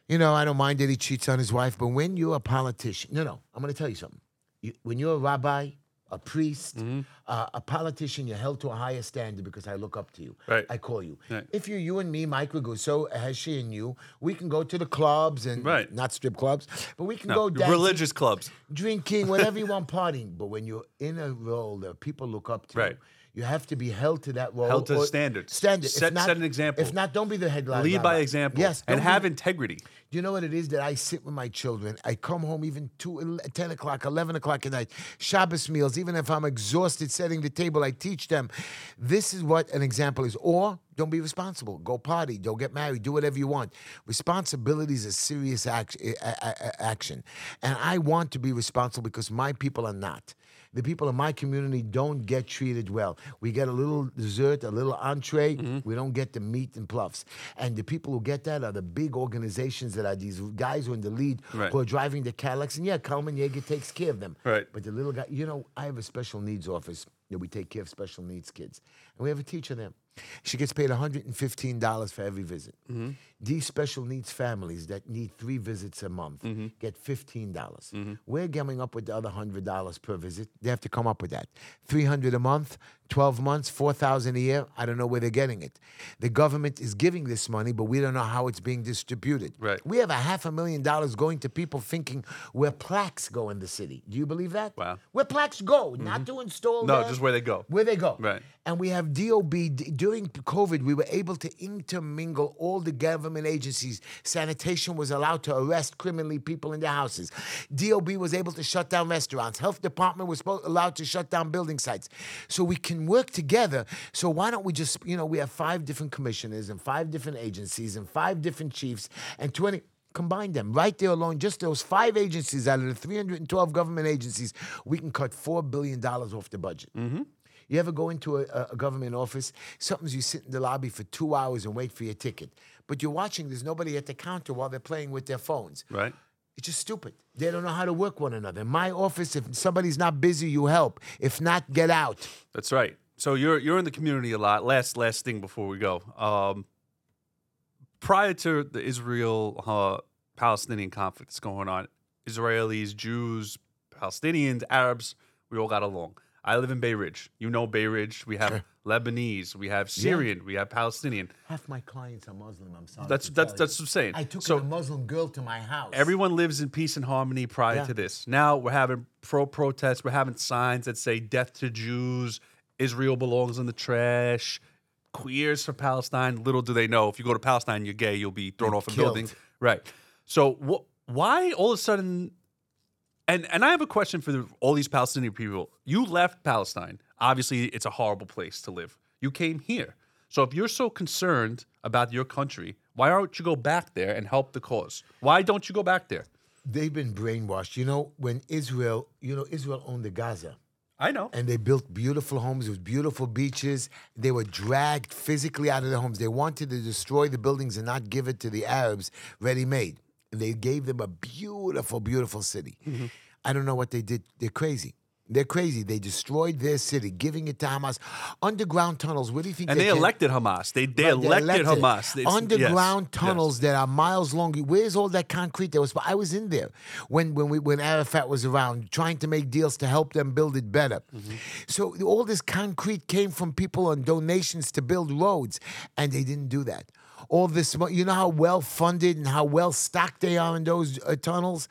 Speaker 2: You know, I don't mind that he cheats on his wife, but when you're a politician, no, no, I'm going to tell you something. You, when you're a rabbi, a priest,
Speaker 1: Mm-hmm.
Speaker 2: uh, a politician, you're held to a higher standard because I look up to you.
Speaker 1: Right.
Speaker 2: I call you.
Speaker 1: Right.
Speaker 2: If you're you and me, Mike Raguso, Heshy and you, we can go to the clubs and
Speaker 1: Right.
Speaker 2: not strip clubs, but we can
Speaker 1: No,
Speaker 2: go dancing,
Speaker 1: religious clubs.
Speaker 2: drinking, whatever you want, partying. But when you're in a role that people look up to,
Speaker 1: Right.
Speaker 2: you have to be held to that role.
Speaker 1: Held to standards.
Speaker 2: Standard.
Speaker 1: Set-
Speaker 2: not,
Speaker 1: set an example.
Speaker 2: If not, don't be the headline.
Speaker 1: Lead by example.
Speaker 2: Yes.
Speaker 1: And
Speaker 2: be-
Speaker 1: have integrity.
Speaker 2: do you know what it is that I sit with my children? I come home even 2, 10 o'clock, 11 o'clock at night, Shabbos meals, even if I'm exhausted setting the table, I teach them. This is what an example is. Or don't be responsible. Go party, don't get married, do whatever you want. Responsibility is a serious act, a- a- action. And I want to be responsible because my people are not. The people in my community don't get treated well. We get a little dessert, a little entree. We don't get the meat and pluffs. And the people who get that are the big organizations that are these guys who are in the lead
Speaker 1: Right.
Speaker 2: who are driving the Cadillacs. And yeah, Kalman Yeger takes care of them.
Speaker 1: Right.
Speaker 2: But the little guy, you know, I have a special needs office that we take care of special needs kids. And we have a teacher there. She gets paid $115 for every visit.
Speaker 1: Mm-hmm.
Speaker 2: These special needs families that need three visits a month
Speaker 1: Mm-hmm.
Speaker 2: get $15. dollars We're coming up with the other $100 per visit. They have to come up with that. 300 a month, 12 months, 4000 a year. I don't know where they're getting it. The government is giving this money, but we don't know how it's being distributed.
Speaker 1: Right.
Speaker 2: We have a half a million dollars going to people thinking where plaques go in the city. Do you believe that?
Speaker 1: Wow. Mm-hmm.
Speaker 2: Where plaques go, not to install
Speaker 1: No, just where they go.
Speaker 2: Where they go.
Speaker 1: Right.
Speaker 2: And we have DOB. During COVID, we were able to intermingle all the government agencies. Sanitation was allowed to arrest criminally people in their houses. DOB was able to shut down restaurants. Health department was allowed to shut down building sites. So we can work together. So why don't we just, you know, we have five different commissioners and five different agencies and five different chiefs and 20 combine them right there alone just those five agencies out of the 312 government agencies we can cut $4 billion off the budget mm-hmm. you ever go into a, a- a government office? Sometimes you sit in the lobby for two hours and wait for your ticket. But you're watching, there's nobody at the counter while they're playing with their phones.
Speaker 1: Right.
Speaker 2: It's just stupid. They don't know how to work one another. In my office, if somebody's not busy, you help. If not, get out.
Speaker 1: That's right. So you're you're in the community a lot. Last last thing before we go. Um, prior to the Israel uh, Palestinian conflict that's going on, Israelis, Jews, Palestinians, Arabs, we all got along. I live in Bay Ridge. You know Bay Ridge. We have Lebanese, we have Syrian, we have Palestinian.
Speaker 2: Half my clients are Muslim. I'm sorry.
Speaker 1: That's
Speaker 2: to
Speaker 1: that's
Speaker 2: tell
Speaker 1: that's
Speaker 2: you.
Speaker 1: what I'm saying.
Speaker 2: I took
Speaker 1: so
Speaker 2: a Muslim girl to my house.
Speaker 1: Everyone lives in peace and harmony prior
Speaker 2: Yeah.
Speaker 1: to this. Now we're having pro protests. We're having signs that say "Death to Jews," "Israel belongs in the trash," "Queers for Palestine." Little do they know, if you go to Palestine, you're gay, you'll be thrown
Speaker 2: You're
Speaker 1: off a
Speaker 2: killed.
Speaker 1: building. Right. So wh- why all of a sudden? And and I have a question for the, all these Palestinian people. You left Palestine. Obviously, it's a horrible place to live. You came here. So if you're so concerned about your country, why aren't you go back there and help the cause? Why don't you go back there?
Speaker 2: They've been brainwashed. You know, when Israel, you know, Israel owned the Gaza.
Speaker 1: I know.
Speaker 2: and they built beautiful homes with beautiful beaches. They were dragged physically out of their homes. They wanted to destroy the buildings and not give it to the Arabs ready made. They gave them a beautiful, beautiful city.
Speaker 1: Mm-hmm.
Speaker 2: I don't know what they did. They're crazy. They're crazy. They destroyed their city, giving it to Hamas. Underground tunnels. What do you think?
Speaker 1: and they
Speaker 2: can-
Speaker 1: elected Hamas. They they
Speaker 2: Right, they
Speaker 1: elected, Hamas. It's-
Speaker 2: Underground
Speaker 1: yes,
Speaker 2: tunnels that are miles long. Where's all that concrete that was? I was in there when when we when Arafat was around, trying to make deals to help them build it better.
Speaker 1: Mm-hmm.
Speaker 2: So all this concrete came from people on donations to build roads, and they didn't do that. All this, mo- you know how well funded and how well stocked they are in those uh, tunnels.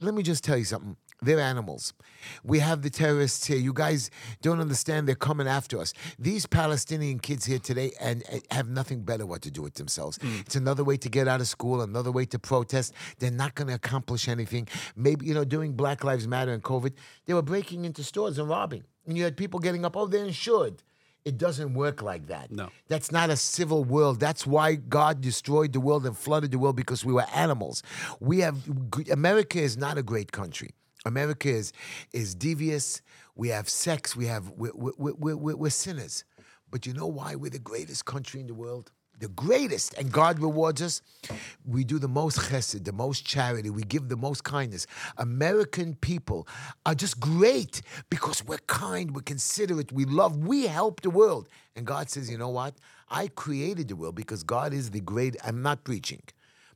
Speaker 2: Let me just tell you something. They're animals. We have the terrorists here. You guys don't understand. They're coming after us. These Palestinian kids here today and uh, have nothing better what to do with themselves. It's another way to get out of school, another way to protest. They're not going to accomplish anything. Maybe, you know, during Black Lives Matter and COVID, they were breaking into stores and robbing. And you had people getting up, oh, they're insured. It doesn't work like that.
Speaker 1: No.
Speaker 2: That's not a civil world. That's why God destroyed the world and flooded the world because we were animals. We have America is not a great country. America is is devious. We have sex. We have we're, we're, we're, we're, we're sinners. But you know why we're the greatest country in the world? The greatest, and God rewards us. We do the most chesed, the most charity. We give the most kindness. American people are just great because we're kind, we're considerate, we love, we help the world. And God says, you know what? I created the world because God is the great. I'm not preaching.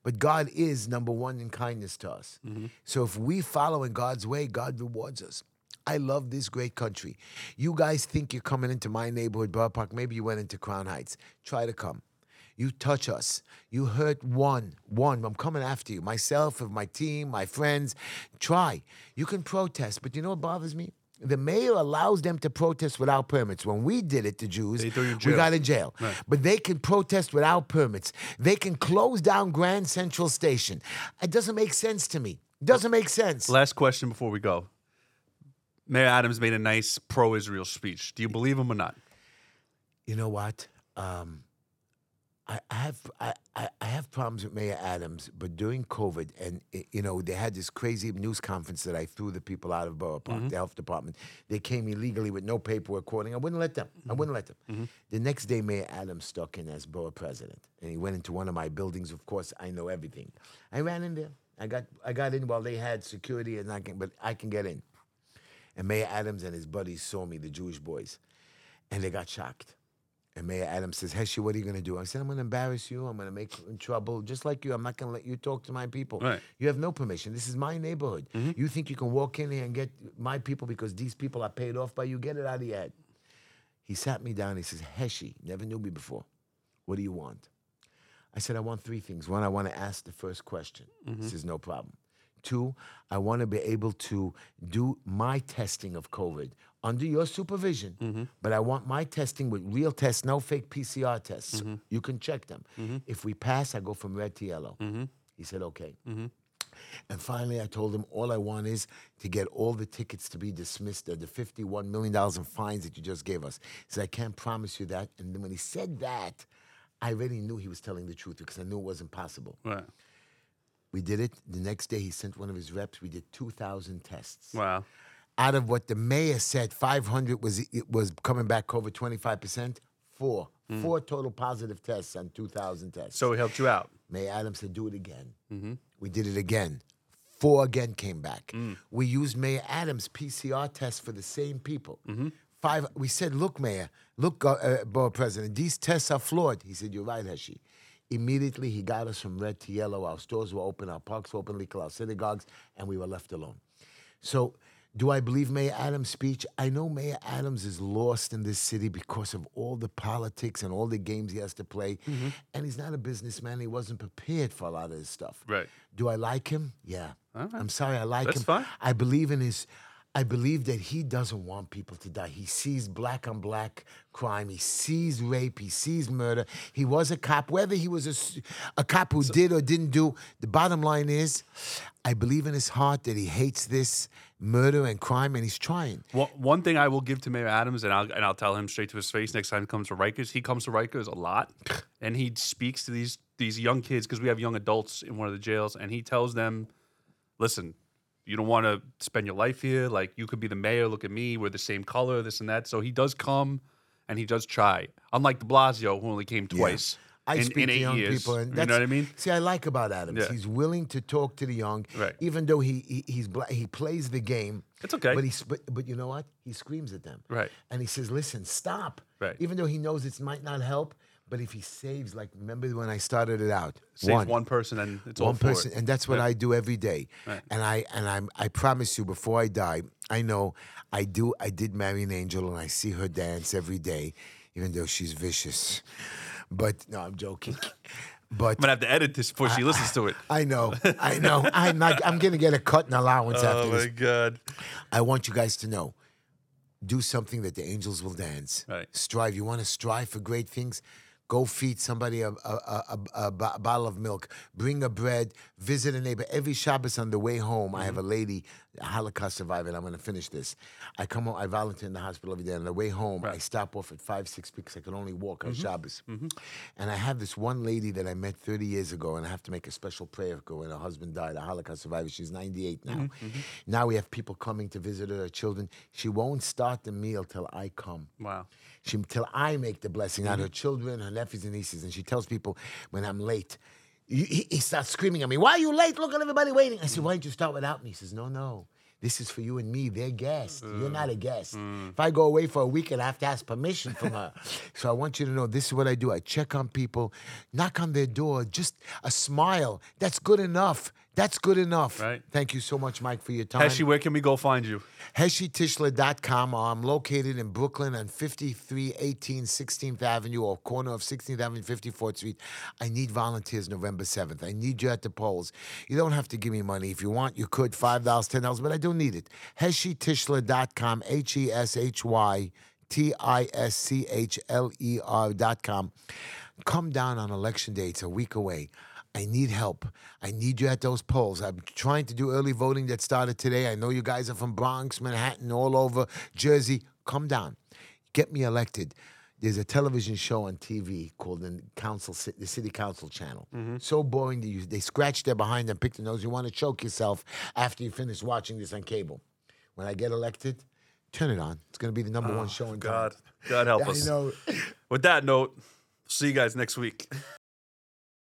Speaker 2: But God is number one in kindness to us. Mm-hmm. So if we follow in God's way, God rewards us. I love this great country. You guys think you're coming into my neighborhood, Borough Park. Maybe you went into Crown Heights. Try to come. You touch us. You hurt one, one. I'm coming after you. Myself, of my team, my friends. Try. You can protest, but you know what bothers me? The mayor allows them to protest without permits. When we did it, the Jews,
Speaker 1: They threw you in
Speaker 2: we got in jail.
Speaker 1: Right.
Speaker 2: But they can protest without permits. They can close down Grand Central Station. It doesn't make sense to me. Doesn't make sense.
Speaker 1: Last question before we go. Mayor Adams made a nice pro-Israel speech. Do you believe him or not?
Speaker 2: You know what? Um, I, I have I, I have problems with Mayor Adams, but during COVID, and i- you know they had this crazy news conference that I threw the people out of Borough Park, mm-hmm. the health department. They came illegally with no paperwork, quoting. I wouldn't let them. I mm-hmm. wouldn't let them. Mm-hmm. The next day, Mayor Adams stuck in as borough president, and he went into one of my buildings. Of course, I know everything. I ran in there. I got I got in while they had security, and I can, but I can get in. And Mayor Adams and his buddies saw me, the Jewish boys, and they got shocked. And Mayor Adams says, Heshy, what are you going to do? I said, I'm going to embarrass you. I'm going to make you in trouble. Just like you, I'm not going to let you talk to my people.
Speaker 1: Right.
Speaker 2: You have no permission. This is my neighborhood. Mm-hmm. You think you can walk in here and get my people because these people are paid off by you? Get it out of your head. He sat me down. He says, Heshy, never knew me before. What do you want? I said, I want three things. One, I want to ask the first question. He mm-hmm. says, no problem. Two, I want to be able to do my testing of COVID under your supervision, mm-hmm. but I want my testing with real tests, no fake PCR tests. Mm-hmm. You can check them. Mm-hmm. If we pass, I go from red to yellow. He said, okay. And finally, I told him all I want is to get all the tickets to be dismissed, the $51 million in fines that you just gave us. He said, I can't promise you that. And then when he said that, I already knew he was telling the truth because I knew it wasn't possible.
Speaker 1: Right.
Speaker 2: We did it. The next day, he sent one of his reps. We did 2,000 tests.
Speaker 1: Wow.
Speaker 2: Out of what the mayor said, 500 was it was coming back COVID 25%. Four. Four total positive tests on 2,000 tests.
Speaker 1: So he helped you out.
Speaker 2: Mayor Adams said, do it again. We did it again. Four again came back. We used Mayor Adams' PCR test for the same people. Five. We said, look, Mayor, look, uh, uh, President, these tests are flawed. He said, you're right, Heshy. Immediately, he got us from red to yellow. Our stores were open, our parks were open, our synagogues, and we were left alone. So, do I believe Mayor Adams' speech? I know Mayor Adams is lost in this city because of all the politics and all the games he has to play. Mm-hmm. And he's not a businessman. He wasn't prepared for a lot of this stuff.
Speaker 1: Right.
Speaker 2: Do I like him? Yeah. I'm sorry, I like
Speaker 1: That's
Speaker 2: him.
Speaker 1: fine.
Speaker 2: I believe in his I believe that he doesn't want people to die. He sees black on black crime. He sees rape. He sees murder. He was a cop. Whether he was a, a cop who did or didn't do, the bottom line is, I believe in his heart that he hates this murder and crime, and he's trying.
Speaker 1: One, one thing I will give to Mayor Adams, and I'll and I'll tell him straight to his face next time he comes to Rikers. He comes to Rikers a lot, and he speaks to these these young kids because we have young adults in one of the jails, and he tells them, "Listen, you don't want to spend your life here. Like you could be the mayor. Look at me. We're the same color. This and that." So he does come, and he does try. Unlike De Blasio, who only came twice
Speaker 2: I
Speaker 1: in,
Speaker 2: speak
Speaker 1: in
Speaker 2: to young
Speaker 1: years.
Speaker 2: people, and
Speaker 1: you
Speaker 2: that's,
Speaker 1: know what I mean?
Speaker 2: See, I like about Adams.
Speaker 1: Yeah.
Speaker 2: He's willing to talk to the young,
Speaker 1: Right.
Speaker 2: even though he, he he's bla- he plays the game.
Speaker 1: It's okay.
Speaker 2: But he's but, but you know what? He screams at them.
Speaker 1: Right.
Speaker 2: And he says, "Listen, stop."
Speaker 1: Right.
Speaker 2: Even though he knows it might not help, but if he saves, like remember when I started it out,
Speaker 1: Saves one, person, and it's all
Speaker 2: one person,
Speaker 1: it.
Speaker 2: and that's what I do every day.
Speaker 1: Right.
Speaker 2: And I and I'm I promise you, before I die, I know I do. I did marry an angel, and I see her dance every day, even though she's vicious. But no, I'm joking. But
Speaker 1: I'm gonna have to edit this before she listens to it.
Speaker 2: I know, I know. I'm not. I'm gonna get a cut and allowance after this.
Speaker 1: Oh my god!
Speaker 2: I want you guys to know. Do something that the angels will dance.
Speaker 1: Right.
Speaker 2: Strive. You want to strive for great things? Go feed somebody a, a, a, a, bottle of milk. Bring a bread. Visit a neighbor. Every Shabbos on the way home, I have
Speaker 1: Mm-hmm.
Speaker 2: a lady, a Holocaust survivor, and I'm going to finish this. I come home, I volunteer in the hospital every day. On the way home, I stop off at five, six because I can only walk
Speaker 1: Mm-hmm.
Speaker 2: on Shabbos. And I have this one lady that I met 30 years ago, and I have to make a special prayer for her when her husband died, a Holocaust survivor. She's 98 now.
Speaker 1: Mm-hmm,
Speaker 2: Now we have people coming to visit her, her children. She won't start the meal till I come.
Speaker 1: Wow.
Speaker 2: She till I make the blessing, not her children, her nephews and nieces. And she tells people when I'm late, he, he- starts screaming at me, "Why are you late? Look at everybody waiting." I said, "Why didn't you start without me?" He says, "No, no." This is for you and me. They're guests. Mm. You're not a guest. Mm. If I go away for a weekend, I have to ask permission from her. so I want you to know this is what I do. I check on people, knock on their door, just a smile. That's good enough. That's good enough.
Speaker 1: Right.
Speaker 2: Thank you so much, Mike, for your time.
Speaker 1: Heshy, where can we go find you?
Speaker 2: HeshyTischler.com. Uh, I'm located in Brooklyn on 5318 16th Avenue or corner of 16th Avenue, 54th Street. I need volunteers November 7th. I need you at the polls. You don't have to give me money. If you want, you could $5, $10, but I don't need it. HeshyTischler.com, H E S H Y T I S C H L E R.com. Come down on election day. It's a week away. I need help. I need you at those polls. I'm trying to do early voting that started today. I know you guys are from Bronx, Manhattan, all over Jersey. Come down. Get me elected. There's a television show on TV called the Council, the City Council Channel. Mm-hmm. So boring that you they scratch their behind and pick the nose. You want to choke yourself after you finish watching this on cable. When I get elected, turn it on. It's going to be the number one oh, show in town.
Speaker 1: God, God help
Speaker 2: I
Speaker 1: us.
Speaker 2: know.
Speaker 1: With that note, see you guys next week.